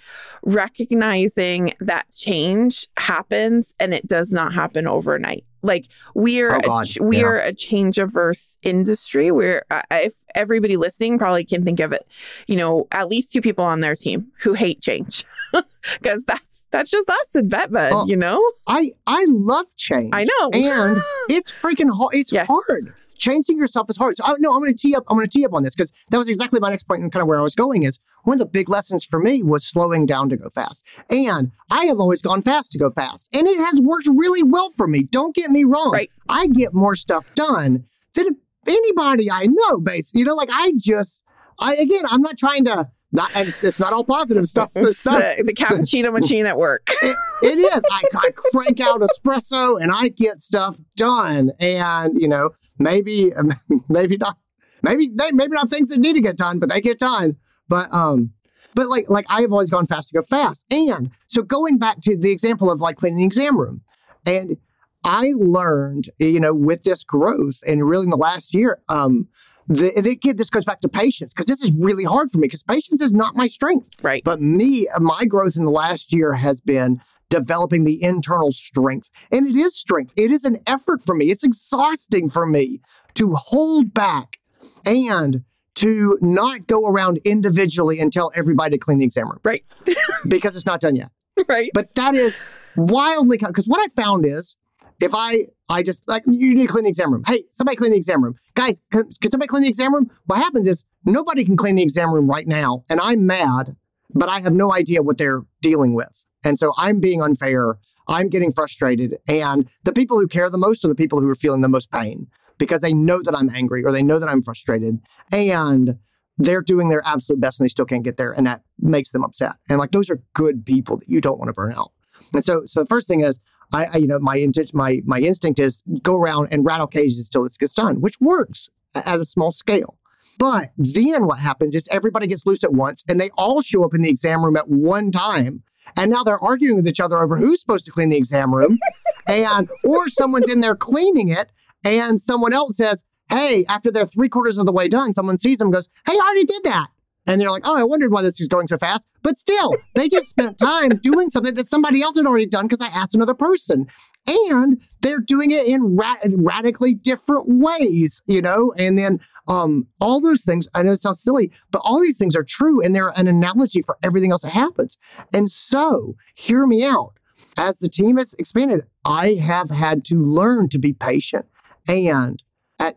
recognizing that change happens and it does not happen overnight. Like we're oh a, we're yeah. a change averse industry. We're uh, if everybody listening probably can think of it, you know, at least two people on their team who hate change (laughs) because that's that's just us in Vetmed, oh, you know. I I love change. I know, and (gasps) it's freaking hard. It's yes. hard changing yourself is hard. So I, no, I'm going to tee up. I'm going to tee up on this because that was exactly my next point and kind of where I was going. Is one of the big lessons for me was slowing down to go fast. And I have always gone fast to go fast, and it has worked really well for me. Don't get me wrong. Right. I get more stuff done than anybody I know. Basically, you know, like I just, I again, I'm not trying to not it's, it's, not all positive stuff. It's stuff. The, the cappuccino (laughs) machine at work. (laughs) it, it is. I, I, crank out espresso and I get stuff done. And you know, maybe (laughs) maybe not maybe they maybe not things that need to get done, but they get done. But um, but like like I have always gone fast to go fast. And so going back to the example of like cleaning the exam room, and I learned, you know, with this growth and really in the last year, um, the, again, this goes back to patience because this is really hard for me because patience is not my strength. Right. But me, my growth in the last year has been developing the internal strength. And it is strength. It is an effort for me. It's exhausting for me to hold back and to not go around individually and tell everybody to clean the exam room. Right. (laughs) because it's not done yet. Right. But that is wildly because what I found is if I I just like you need to clean the exam room. Hey, somebody clean the exam room. Guys, can, can somebody clean the exam room? What happens is nobody can clean the exam room right now, and I'm mad, but I have no idea what they're dealing with. And so I'm being unfair. I'm getting frustrated. And the people who care the most are the people who are feeling the most pain because they know that I'm angry or they know that I'm frustrated. And they're doing their absolute best and they still can't get there. And that makes them upset. And like those are good people that you don't want to burn out. And so, so the first thing is I, I you know, my intent, my my instinct is go around and rattle cages until this gets done, which works at a small scale. But then what happens is everybody gets loose at once and they all show up in the exam room at one time. And now they're arguing with each other over who's supposed to clean the exam room. (laughs) and or someone's in there cleaning it and someone else says, Hey, after they're three quarters of the way done, someone sees them goes, Hey, I already did that. And they're like, oh, I wondered why this is going so fast. But still, they just spent time (laughs) doing something that somebody else had already done because I asked another person. And they're doing it in ra- radically different ways, you know? And then um, all those things, I know it sounds silly, but all these things are true and they're an analogy for everything else that happens. And so, hear me out. As the team has expanded, I have had to learn to be patient and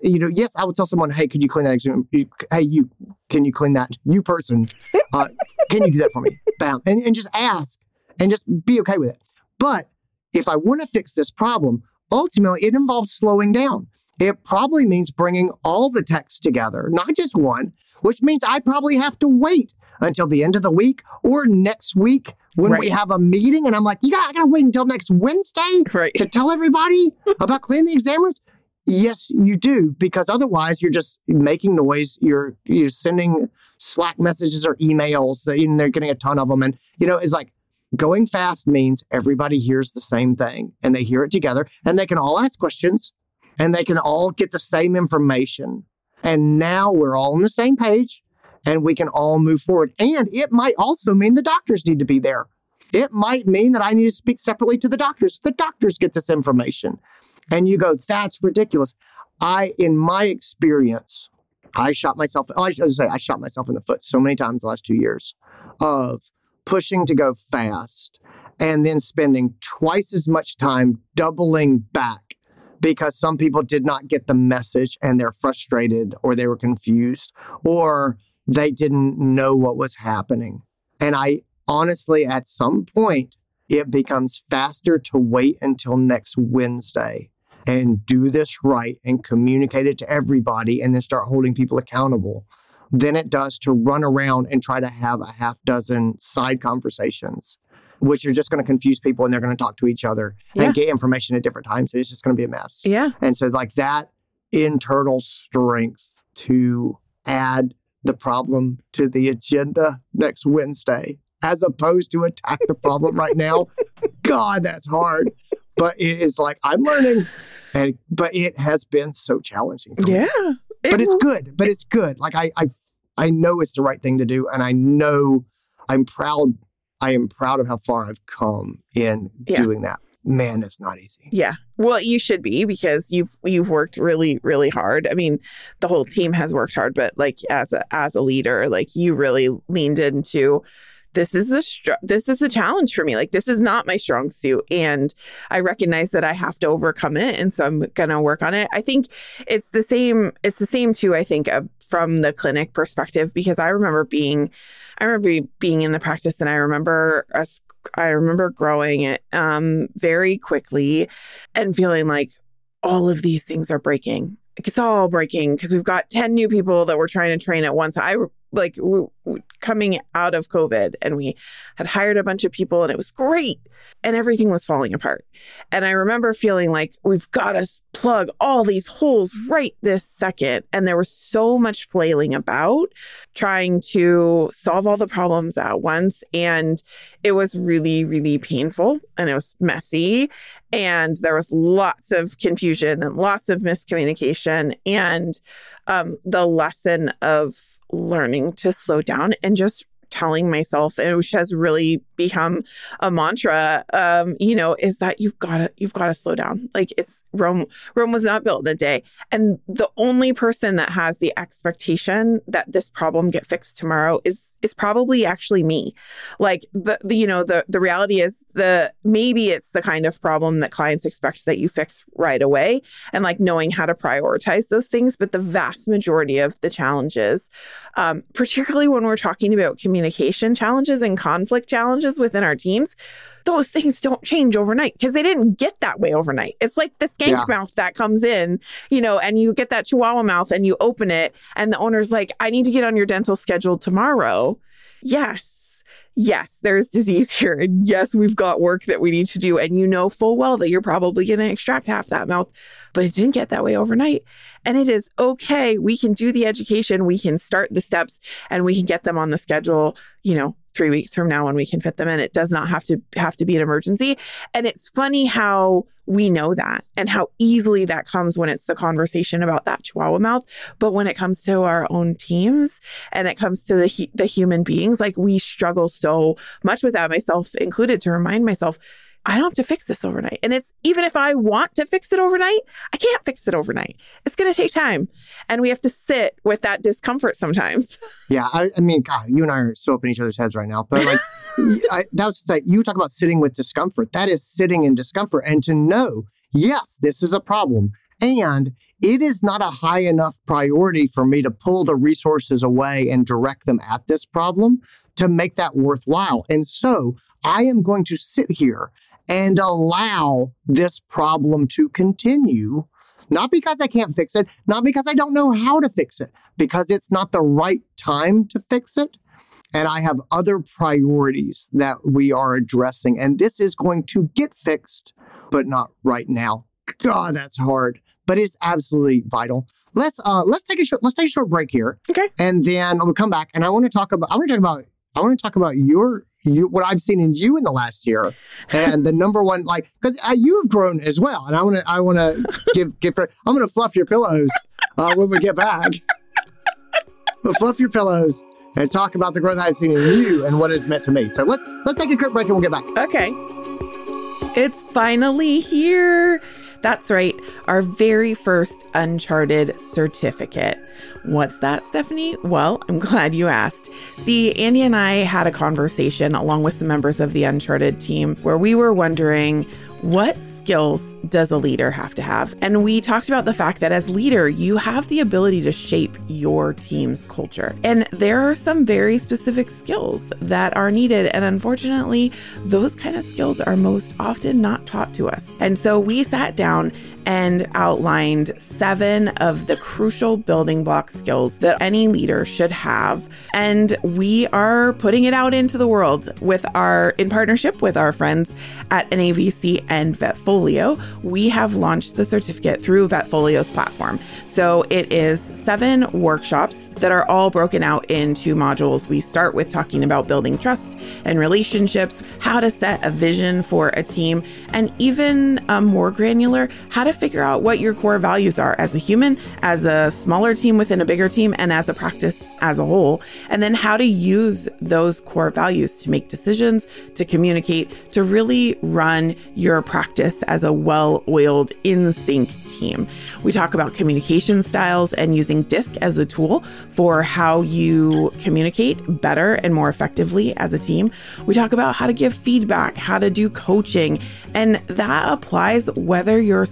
you know, yes, I would tell someone, hey, could you clean that? Exam? Hey, you, can you clean that? You person, uh, can you do that for me? (laughs) Bam. And, and just ask and just be okay with it. But if I want to fix this problem, ultimately it involves slowing down. It probably means bringing all the texts together, not just one, which means I probably have to wait until the end of the week or next week when right. we have a meeting and I'm like, you got, I gotta wait until next Wednesday right. to tell everybody (laughs) about cleaning the examiners. Yes, you do, because otherwise you're just making noise. You're you're sending Slack messages or emails, and they're getting a ton of them. And you know, it's like Going fast means everybody hears the same thing and they hear it together and they can all ask questions and they can all get the same information. And now we're all on the same page and we can all move forward. And it might also mean the doctors need to be there. It might mean that I need to speak separately to the doctors. The doctors get this information. And you go, that's ridiculous. I, in my experience, I shot myself, oh, I should say, I shot myself in the foot so many times the last two years of pushing to go fast and then spending twice as much time doubling back because some people did not get the message and they're frustrated or they were confused or they didn't know what was happening. And I honestly, at some point, it becomes faster to wait until next Wednesday and do this right and communicate it to everybody and then start holding people accountable than it does to run around and try to have a half dozen side conversations, which are just going to confuse people and they're going to talk to each other Yeah. and get information at different times. And it's just going to be a mess. Yeah. And so, like that internal strength to add the problem to the agenda next Wednesday, as opposed to attack the problem right now. (laughs) God, that's hard. But it is like I'm learning, and but it has been so challenging. Yeah. but It it's good. But it's good. Like I, I, I know it's the right thing to do, and I know I'm proud. I am proud of how far I've come in Yeah. doing that. Man, it's not easy. Yeah. Well, you should be because you've you've worked really really hard. I mean, the whole team has worked hard, but like as a as a leader, like you really leaned into this is a str- this is a challenge for me. Like this is not my strong suit and I recognize that I have to overcome it and so I'm going to work on it. I think it's the same it's the same too I think uh, from the clinic perspective because I remember being I remember being in the practice and I remember us I remember growing it um, very quickly and feeling like all of these things are breaking. It's all breaking because we've got 10 new people that we're trying to train at once. I like coming out of COVID and we had hired a bunch of people and it was great and everything was falling apart. And I remember feeling like we've got to plug all these holes right this second. And there was so much flailing about trying to solve all the problems at once. And it was really, really painful and it was messy. And there was lots of confusion and lots of miscommunication. And um, the lesson of learning to slow down and just telling myself and which has really become a mantra um you know is that you've got to you've got to slow down. Like it's rome rome was not built in a day. And the only person that has the expectation that this problem get fixed tomorrow is is probably actually me. Like the, the you know the the reality is the maybe it's the kind of problem that clients expect that you fix right away and like knowing how to prioritize those things but the vast majority of the challenges um, particularly when we're talking about communication challenges and conflict challenges within our teams those things don't change overnight because they didn't get that way overnight. It's like the skank Yeah. mouth that comes in you know and you get that chihuahua mouth and you open it and the owner's like i need to get on your dental schedule tomorrow. Yes yes there's disease (laughs) here. And yes we've got work that we need to do. And you know full well that you're probably going to extract half that mouth but it didn't get that way overnight. And it is okay. We can do the education. We can start the steps and we can get them on the schedule you know 3 weeks from now when we can fit them in. It does not have to have to be an emergency. And it's funny how we know that and how easily that comes when it's the conversation about that chihuahua mouth. But when it comes to our own teams and it comes to the the human beings like we struggle so much with that myself included to remind myself I don't have to fix this overnight. And it's even if I want to fix it overnight, I can't fix it overnight. It's going to take time. And we have to sit with that discomfort sometimes. (laughs) Yeah, I, I mean, God, you and I are so up in each other's heads right now. But like, (laughs) I, that was like you talk about sitting with discomfort. That is sitting in discomfort, and to know, yes, this is a problem, and it is not a high enough priority for me to pull the resources away and direct them at this problem to make that worthwhile. And so, I am going to sit here and allow this problem to continue. Not because I can't fix it, not because I don't know how to fix it, because it's not the right time to fix it. And I have other priorities that we are addressing. And this is going to get fixed, but not right now. God, that's hard, but it's absolutely vital. Let's uh let's take a short let's take a short break here. Okay. And then we'll come back and I want to talk about I want to talk about I want to talk about your you what I've seen in you in the last year, and the number one like because uh, you have grown as well, and I want to I want to give give I'm going to fluff your pillows uh, when we get back. We'll fluff your pillows and talk about the growth I've seen in you and what it's meant to me. So let's let's take a quick break and we'll get back. Okay. It's finally here. That's right, our very first Uncharted certificate. What's that, Stephanie? Well, I'm glad you asked. See, Andy and I had a conversation along with some members of the Uncharted team where we were wondering what skills does a leader have to have? And we talked about the fact that as leader, you have the ability to shape your team's culture. And there are some very specific skills that are needed. And unfortunately, those kind of skills are most often not taught to us. And so we sat down and outlined seven of the crucial building block skills that any leader should have. And we are putting it out into the world with our, in partnership with our friends at NAVC and Vetfolio. We have launched the certificate through Vetfolio's platform. So it is seven workshops that are all broken out into modules. We start with talking about building trust and relationships, how to set a vision for a team, and even um, more granular, how to figure out what your core values are as a human, as a smaller team within a bigger team, and as a practice as a whole. And then how to use those core values to make decisions, to communicate, to really run your practice as a well oiled, in sync team. We talk about communication styles and using DISC as a tool for how you communicate better and more effectively as a team. We talk about how to give feedback, how to do coaching, and that applies whether you're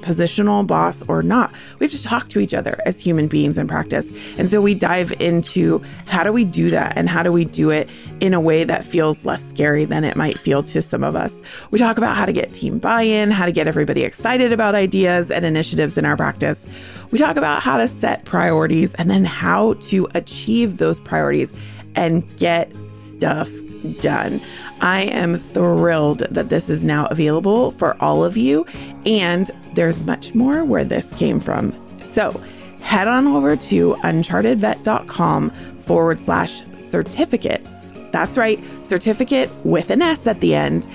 positional boss or not. We have to talk to each other as human beings in practice. And so we dive into how do we do that and how do we do it in a way that feels less scary than it might feel to some of us. We talk about how to get team buy in, how to get everybody excited about ideas and initiatives in our practice. We talk about how to set priorities and then how to achieve those priorities and get stuff done. I am thrilled that this is now available for all of you, and there's much more where this came from. So head on over to unchartedvet.com forward slash certificates. That's right, certificate with an S at the end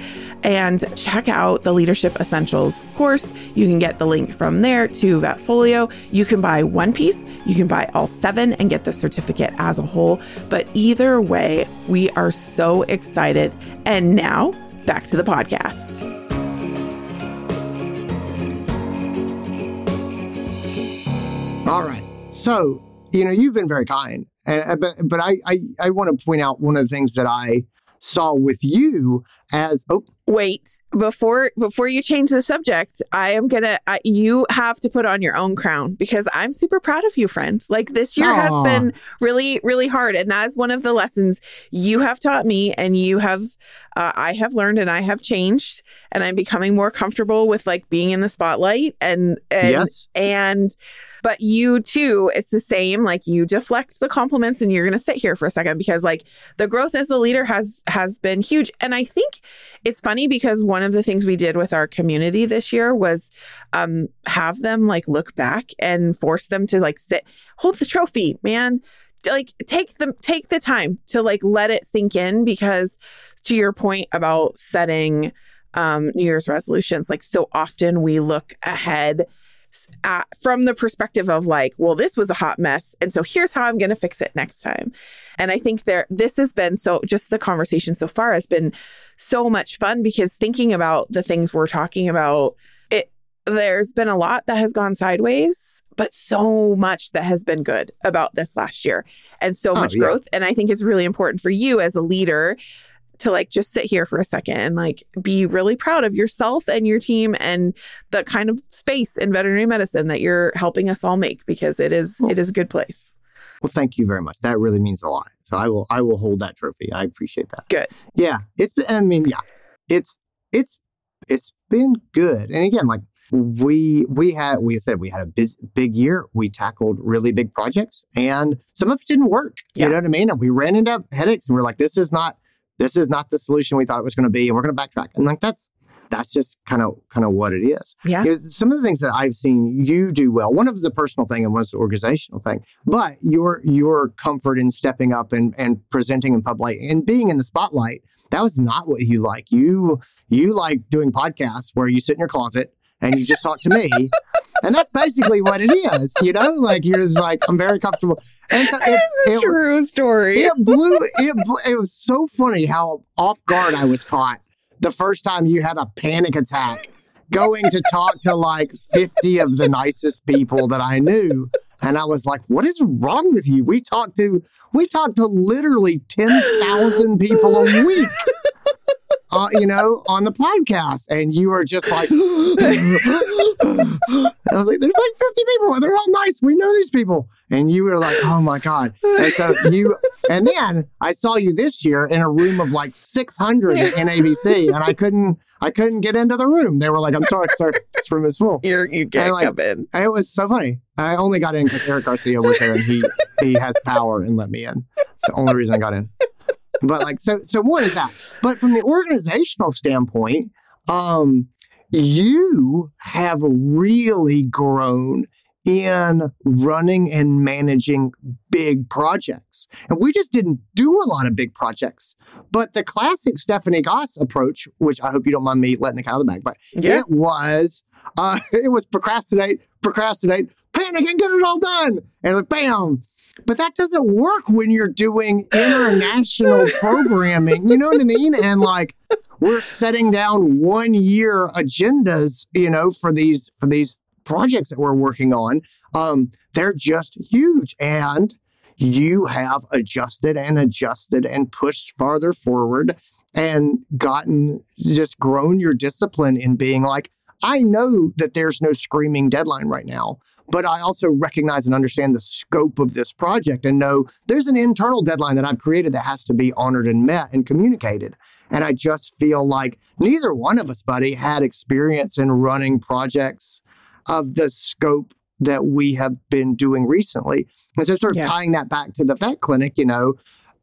and check out the Leadership Essentials course. You can get the link from there to Vetfolio. You can buy one piece, you can buy all seven and get the certificate as a whole. But either way, we are so excited. And now back to the podcast. All right. So, you know, you've been very kind. Uh, but but I, I, I want to point out one of the things that I saw with you as oh wait before before you change the subject i am gonna I, you have to put on your own crown because i'm super proud of you friends like this year Aww. has been really really hard and that is one of the lessons you have taught me and you have uh, i have learned and i have changed and i'm becoming more comfortable with like being in the spotlight and and yes. and but you too, it's the same. Like you deflect the compliments and you're gonna sit here for a second because like the growth as a leader has has been huge. And I think it's funny because one of the things we did with our community this year was um have them like look back and force them to like sit, hold the trophy, man like take the take the time to like let it sink in because to your point about setting um new year's resolutions like so often we look ahead uh, from the perspective of like, well, this was a hot mess, and so here's how I'm going to fix it next time. And I think there, this has been so. Just the conversation so far has been so much fun because thinking about the things we're talking about, it there's been a lot that has gone sideways, but so much that has been good about this last year, and so oh, much yeah. growth. And I think it's really important for you as a leader to like just sit here for a second and like be really proud of yourself and your team and the kind of space in veterinary medicine that you're helping us all make because it is well, it is a good place. Well, thank you very much. That really means a lot. So I will I will hold that trophy. I appreciate that. Good. Yeah. It's been I mean, yeah. It's it's it's been good. And again, like we we had we said we had a big, big year. We tackled really big projects, and some of it didn't work. Yeah. You know what I mean? And we ran into headaches, and we're like, "This is not this is not the solution we thought it was going to be, and we're going to backtrack. And like that's that's just kind of kind of what it is. Yeah. You know, some of the things that I've seen you do well. One of them is a personal thing, and one's an organizational thing. But your your comfort in stepping up and and presenting in public and being in the spotlight. That was not what you like. You you like doing podcasts where you sit in your closet and you just talk to me. (laughs) And that's basically what it is, you know. Like you're just like I'm very comfortable. And so a it, true story. it blew it bl- it was so funny how off guard I was caught the first time you had a panic attack going to talk to like 50 of the nicest people that I knew and I was like what is wrong with you we talked to we talked to literally 10,000 people a week uh, you know, on the podcast, and you were just like, (laughs) I was like, there's like 50 people, and they're all nice. We know these people, and you were like, oh my god. And so you, and then I saw you this year in a room of like 600 in ABC, and I couldn't, I couldn't get into the room. They were like, I'm sorry, sir, this room is full. You're, you can't And, like, come in. It was so funny. I only got in because Eric Garcia was there, and he he has power and let me in. It's the only reason I got in. But like, so so one is that. But from the organizational standpoint, um, you have really grown in running and managing big projects. And we just didn't do a lot of big projects. But the classic Stephanie Goss approach, which I hope you don't mind me letting the cat out of the bag, but Yeah. it was uh, (laughs) it was procrastinate, procrastinate, panic, and get it all done. And like bam. But that doesn't work when you're doing international (laughs) programming. You know what I mean? And like we're setting down one year agendas, you know, for these for these projects that we're working on. Um, they're just huge. And you have adjusted and adjusted and pushed farther forward and gotten just grown your discipline in being like, I know that there's no screaming deadline right now, but I also recognize and understand the scope of this project and know there's an internal deadline that I've created that has to be honored and met and communicated. And I just feel like neither one of us, buddy, had experience in running projects of the scope that we have been doing recently. And so, sort of Yeah. tying that back to the vet clinic, you know,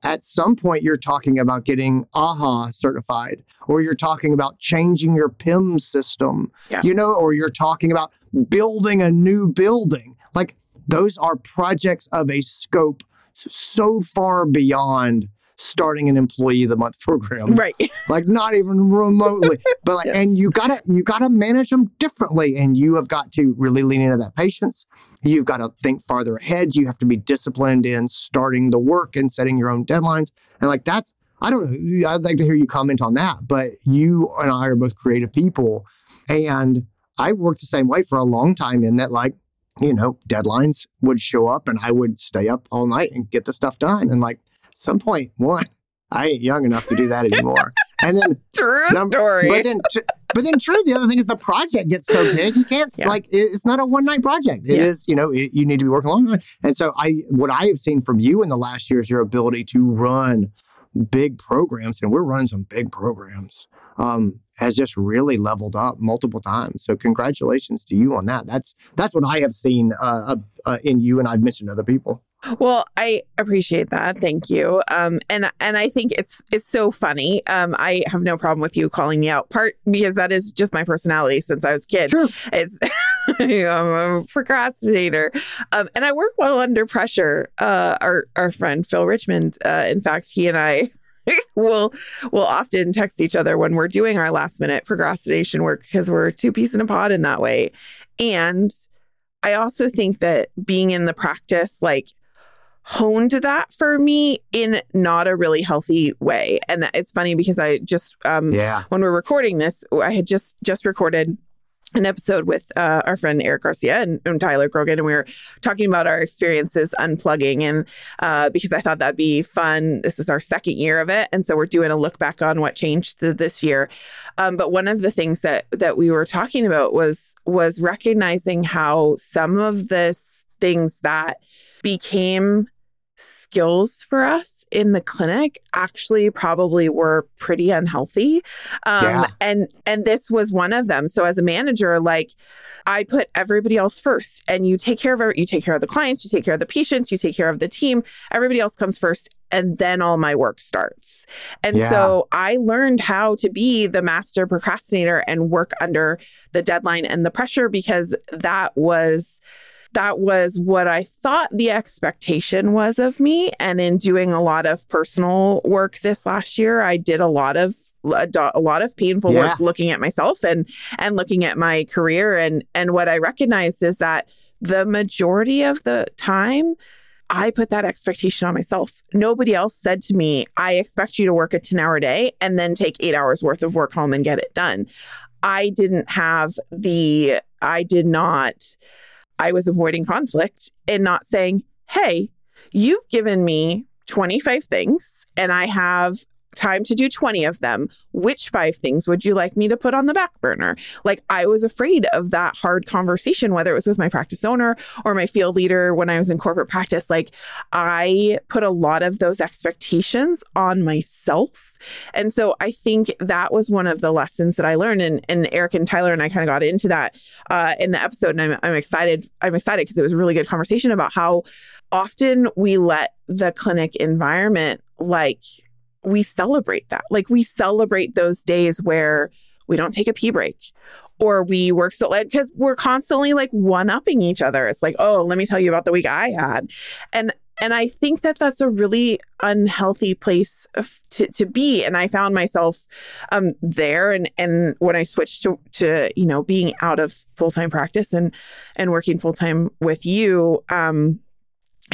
at some point you're talking about getting AAHA certified, or you're talking about changing your PIM system, Yeah. you know, or you're talking about building a new building. Like those are projects of a scope so far beyond starting an employee of the month (laughs) program. Right. (laughs) like not even remotely. (laughs) But like Yes. and you gotta you gotta manage them differently and you have got to really lean into that patience. You've got to think farther ahead. You have to be disciplined in starting the work and setting your own deadlines. And like that's i don't know i'd like to hear you comment on that but you and i are both creative people and i worked the same way for a long time in that like you know deadlines would show up and i would stay up all night and get the stuff done. And like some point one i ain't young enough to do that anymore and then (laughs) True Num- story. but then, tr- but then, true. The other thing is the project gets so big, you can't Yeah. like. It, it's not a one night project. It is, Yeah. you know, it, you need to be working long. And so, I what I have seen from you in the last year is your ability to run big programs, and we're running some big programs. Um, has just really leveled up multiple times. So, congratulations to you on that. That's that's what I have seen uh, uh, uh, in you, and I've mentioned other people. Well, I appreciate that. Thank you. Um, and and I think it's it's so funny. Um, I have no problem with you calling me out. Part because that is just my personality since I was a kid. True. It's (laughs) I'm a procrastinator, um, and I work well under pressure. Uh, our our friend Phil Richmond, uh, in fact, he and I. (laughs) will will often text each other when we're doing our last minute procrastination work because we're two peas in a pod in that way. And I also think that being in the practice, like honed that for me in not a really healthy way. And it's funny because I just um Yeah. when we're recording this, I had just just recorded an episode with uh, our friend Eric Garcia and, and Tyler Grogan, and we were talking about our experiences unplugging. And uh, because I thought that'd be fun, this is our second year of it, and so we're doing a look back on what changed this year. Um, but one of the things that that we were talking about was was recognizing how some of this things that became skills for us in the clinic actually probably were pretty unhealthy. Um, Yeah. and and this was one of them. So as a manager, like I put everybody else first and you take care of every, you take care of the clients, you take care of the patients, you take care of the team. Everybody else comes first and then all my work starts. And Yeah. so I learned how to be the master procrastinator and work under the deadline and the pressure because that was that was what I thought the expectation was of me. And in doing a lot of personal work this last year, I did a lot of a do- a lot of painful Yeah. work looking at myself and and looking at my career and and what I recognized is that the majority of the time I put that expectation on myself. Nobody else said to me, I expect you to work a 10 hour day and then take eight hours worth of work home and get it done. I didn't have the, I did not, I was avoiding conflict and not saying, hey, you've given me 25 things and I have time to do 20 of them. Which five things would you like me to put on the back burner? Like I was afraid of that hard conversation, whether it was with my practice owner or my field leader when I was in corporate practice. Like I put a lot of those expectations on myself. And so I think that was one of the lessons that I learned. And, and Eric and Tyler and I kind of got into that uh, in the episode. And I'm, I'm excited. I'm excited because it was a really good conversation about how often we let the clinic environment like we celebrate that. Like we celebrate those days where we don't take a pee break or we work so late because we're constantly like one upping each other. It's like, oh, let me tell you about the week I had. And and I think that that's a really unhealthy place to, to be. And I found myself um, there. And, and when I switched to, to, you know, being out of full time practice and, and working full time with you, um,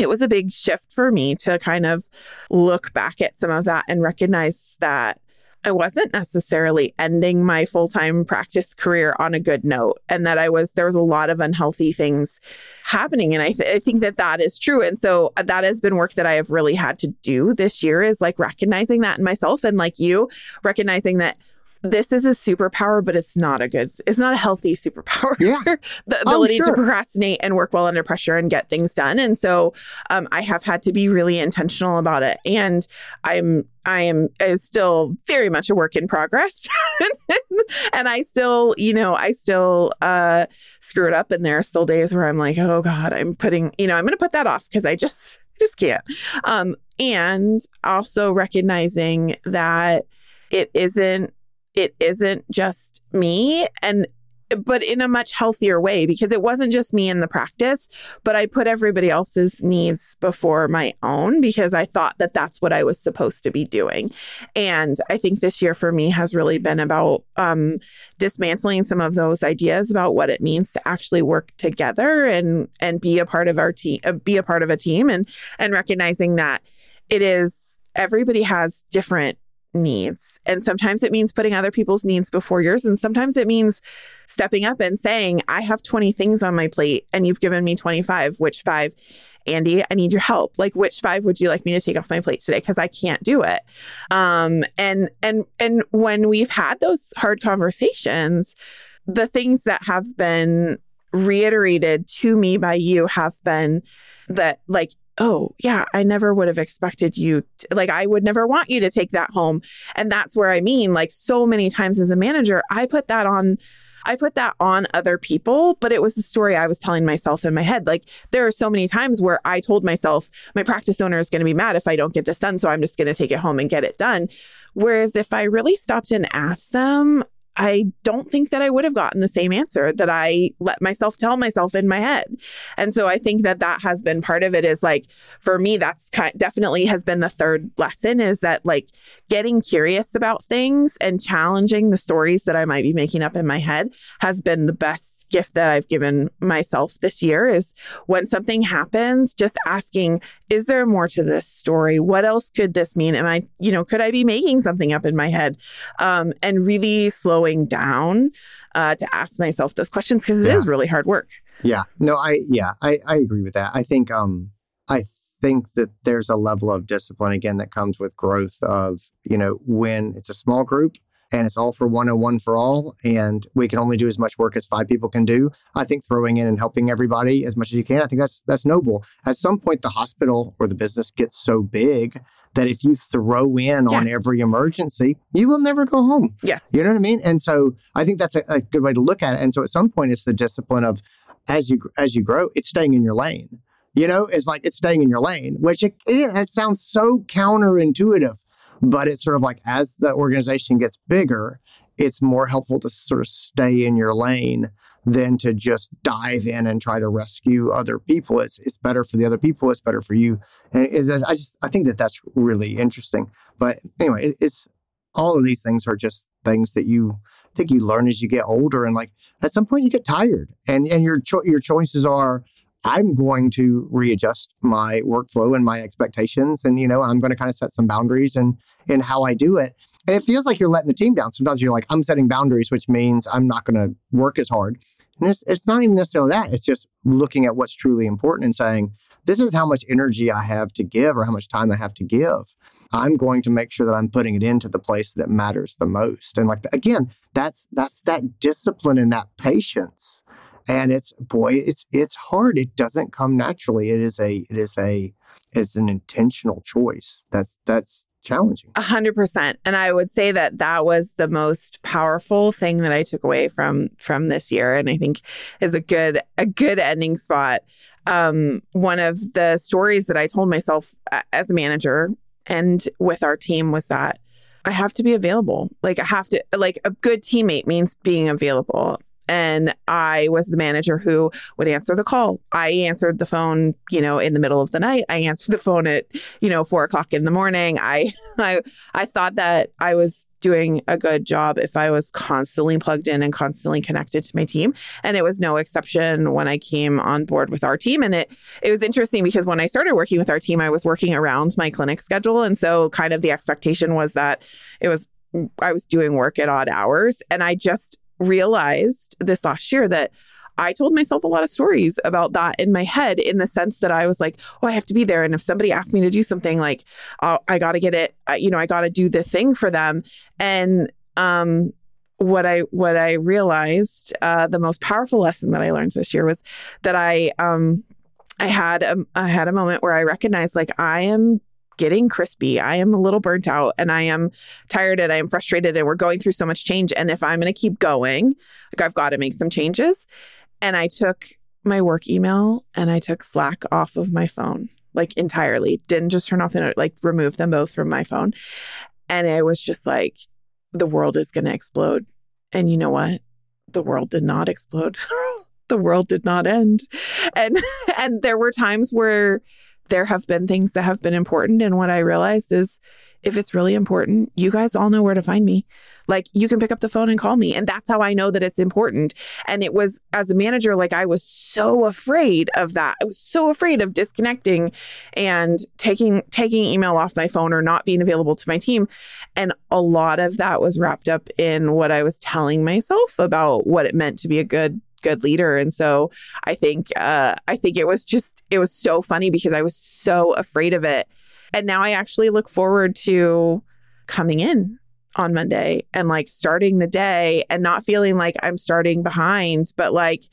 it was a big shift for me to kind of look back at some of that and recognize that I wasn't necessarily ending my full time practice career on a good note, and that I was, there was a lot of unhealthy things happening. And I, th- I think that that is true. And so uh, that has been work that I have really had to do this year is like recognizing that in myself and like you, recognizing that (laughs) this is a superpower, but it's not a good, it's not a healthy superpower. Yeah. (laughs) the Oh, ability to procrastinate and work well under pressure and get things done. And so um, I have had to be really intentional about it. And I'm, I am is still very much a work in progress. (laughs) and I still, you know, I still uh, screw it up. And there are still days where I'm like, oh God, I'm putting, you know, I'm going to put that off because I just, just can't. Um, and also recognizing that it isn't it isn't just me and but in a much healthier way because it wasn't just me in the practice but i put everybody else's needs before my own because i thought that that's what i was supposed to be doing. And i think this year for me has really been about um, dismantling some of those ideas about what it means to actually work together and and be a part of our team uh, be a part of a team and and recognizing that it is everybody has different needs. And sometimes it means putting other people's needs before yours. And sometimes it means stepping up and saying, I have 20 things on my plate and you've given me 25. Which five? Andy, I need your help. Like, which five would you like me to take off my plate today? Because I can't do it. Um, and and and when we've had those hard conversations, the things that have been reiterated to me by you have been that like oh yeah i never would have expected you to, like i would never want you to take that home and that's where i mean like so many times as a manager i put that on I put that on other people, but it was the story I was telling myself in my head. Like there are so many times where I told myself, my practice owner is going to be mad if I don't get this done. So I'm just going to take it home and get it done. Whereas if I really stopped and asked them, I don't think that I would have gotten the same answer that I let myself tell myself in my head. And so I think that that has been part of it is like, for me, that's kind definitely has been the third lesson is that like getting curious about things and challenging the stories that I might be making up in my head has been the best gift that I've given myself this year is when something happens, just asking, is there more to this story? What else could this mean? Am I, you know, could I be making something up in my head? Um, and really slowing down uh, to ask myself those questions because it Yeah. is really hard work. Yeah. No, I yeah, I, I agree with that. I think um I think that there's a level of discipline again that comes with growth of, you know, when it's a small group, and it's all for one and one for all. And we can only do as much work as five people can do. I think throwing in and helping everybody as much as you can, I think that's that's noble. At some point, the hospital or the business gets so big that if you throw in yes. on every emergency, you will never go home. Yes. You know what I mean? And so I think that's a, a good way to look at it. And so at some point, it's the discipline of as you as you grow, it's staying in your lane. You know, it's like it's staying in your lane, which it, it, it sounds so counterintuitive but it's sort of like as the organization gets bigger, it's more helpful to sort of stay in your lane than to just dive in and try to rescue other people. It's it's better for the other people. It's better for you. And it, I just I think that that's really interesting. But anyway, it, it's all of these things are just things that you think you learn as you get older, and like at some point you get tired, and and your cho- your choices are I'm going to readjust my workflow and my expectations. And, you know, I'm going to kind of set some boundaries and in how I do it. And it feels like you're letting the team down. Sometimes you're like, I'm setting boundaries, which means I'm not going to work as hard. And it's, it's not even necessarily that. It's just looking at what's truly important and saying, this is how much energy I have to give or how much time I have to give. I'm going to make sure that I'm putting it into the place that matters the most. And like again, that's that's that discipline and that patience and it's boy it's it's hard. It doesn't come naturally. It is a it is a it's an intentional choice. That's that's challenging. A hundred percent. And i would say that that was the most powerful thing that i took away from from this year and i think is a good a good ending spot. Um one of the stories that i told myself as a manager and with our team was that I have to be available. Like I have to like a good teammate means being available and I was the manager who would answer the call. I answered the phone, you know, in the middle of the night. I answered the phone at, you know, four o'clock in the morning. I, (laughs) I, I thought that I was doing a good job if I was constantly plugged in and constantly connected to my team. And it was no exception when I came on board with our team. And it it was interesting because when I started working with our team, I was working around my clinic schedule. And so kind of the expectation was that it was I was doing work at odd hours. And I just realized this last year that I told myself a lot of stories about that in my head in the sense that I was like, oh, I have to be there. And if somebody asked me to do something, like, uh, I got to get it, uh, you know, I got to do the thing for them. And, um, what I what I realized, uh, the most powerful lesson that I learned this year was that I um, I had a I had a moment where I recognized like I am getting crispy. I am a little burnt out and I am tired and I am frustrated and we're going through so much change. And if I'm going to keep going, like I've got to make some changes. And I took my work email and I took Slack off of my phone, like entirely. Didn't just turn off the note, like remove them both from my phone. And it was just like, the world is going to explode. And you know what? The world did not explode. (laughs) the world did not end. And (laughs) and there were times where there have been things that have been important. And what I realized is if it's really important, you guys all know where to find me. Like you can pick up the phone and call me. And that's how I know that it's important. And it was as a manager, like I was so afraid of that. I was so afraid of disconnecting and taking taking email off my phone or not being available to my team. And a lot of that was wrapped up in what I was telling myself about what it meant to be a good good leader. And so I think uh, I think it was just it was so funny because I was so afraid of it. And now I actually look forward to coming in on Monday and like starting the day and not feeling like I'm starting behind, but like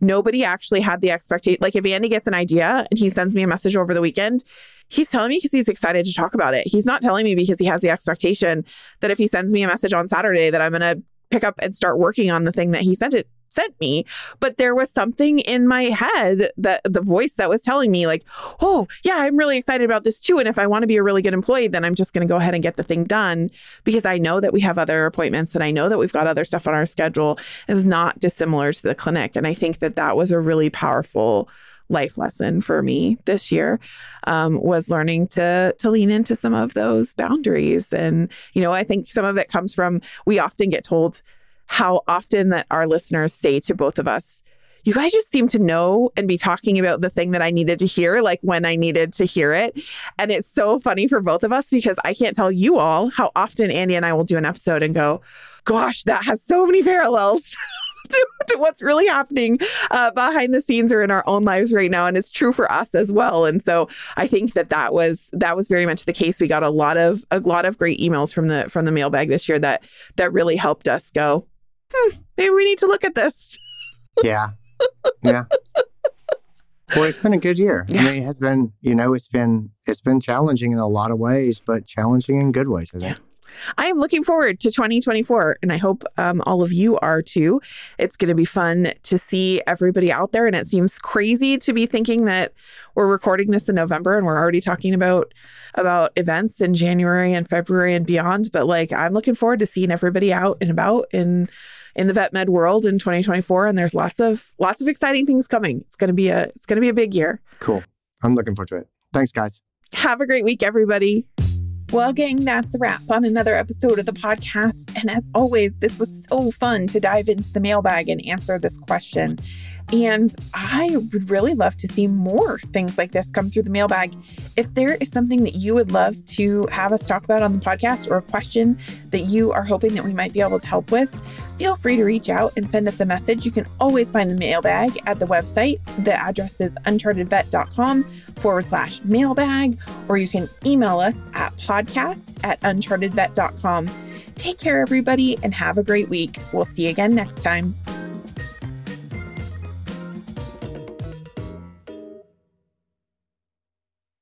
nobody actually had the expectation. Like if Andy gets an idea and he sends me a message over the weekend, he's telling me because he's excited to talk about it. He's not telling me because he has the expectation that if he sends me a message on Saturday that I'm going to pick up and start working on the thing that he sent it sent me. But there was something in my head that the voice that was telling me, like, oh, yeah, I'm really excited about this too. And if I want to be a really good employee, then I'm just going to go ahead and get the thing done because I know that we have other appointments and I know that we've got other stuff on our schedule is not dissimilar to the clinic. And I think that that was a really powerful life lesson for me this year um, was learning to to lean into some of those boundaries and you know i think some of it comes from we often get told how often that our listeners say to both of us, you guys just seem to know and be talking about the thing that I needed to hear, like when I needed to hear it. And it's so funny for both of us because I can't tell you all how often Andy and I will do an episode and go, gosh, that has so many parallels. (laughs) to, to what's really happening uh, behind the scenes or in our own lives right now, and it's true for us as well. And so I think that that was that was very much the case. We got a lot of a lot of great emails from the from the mailbag this year that that really helped us go. Hmm, (laughs) maybe we need to look at this. Yeah, yeah. Well, it's been a good year. Yeah. I mean, it has been, you know, it's been it's been challenging in a lot of ways, but challenging in good ways. I think. I am looking forward to 2024, and I hope um, all of you are too. It's going to be fun to see everybody out there, and it seems crazy to be thinking that we're recording this in November and we're already talking about about events in January and February and beyond. But like, I'm looking forward to seeing everybody out and about in in the vet med world in 2024, and there's lots of lots of exciting things coming. It's going to be a it's going to be a big year. Cool. I'm looking forward to it. Thanks, guys. Have a great week, everybody. Well, gang, that's a wrap on another episode of the podcast. And as always, this was so fun to dive into the mailbag and answer this question. And I would really love to see more things like this come through the mailbag. If there is something that you would love to have us talk about on the podcast or a question that you are hoping that we might be able to help with, feel free to reach out and send us a message. You can always find the mailbag at the website. The address is unchartedvet.com forward slash mailbag, or you can email us at podcast at unchartedvet.com. Take care, everybody, and have a great week. We'll see you again next time.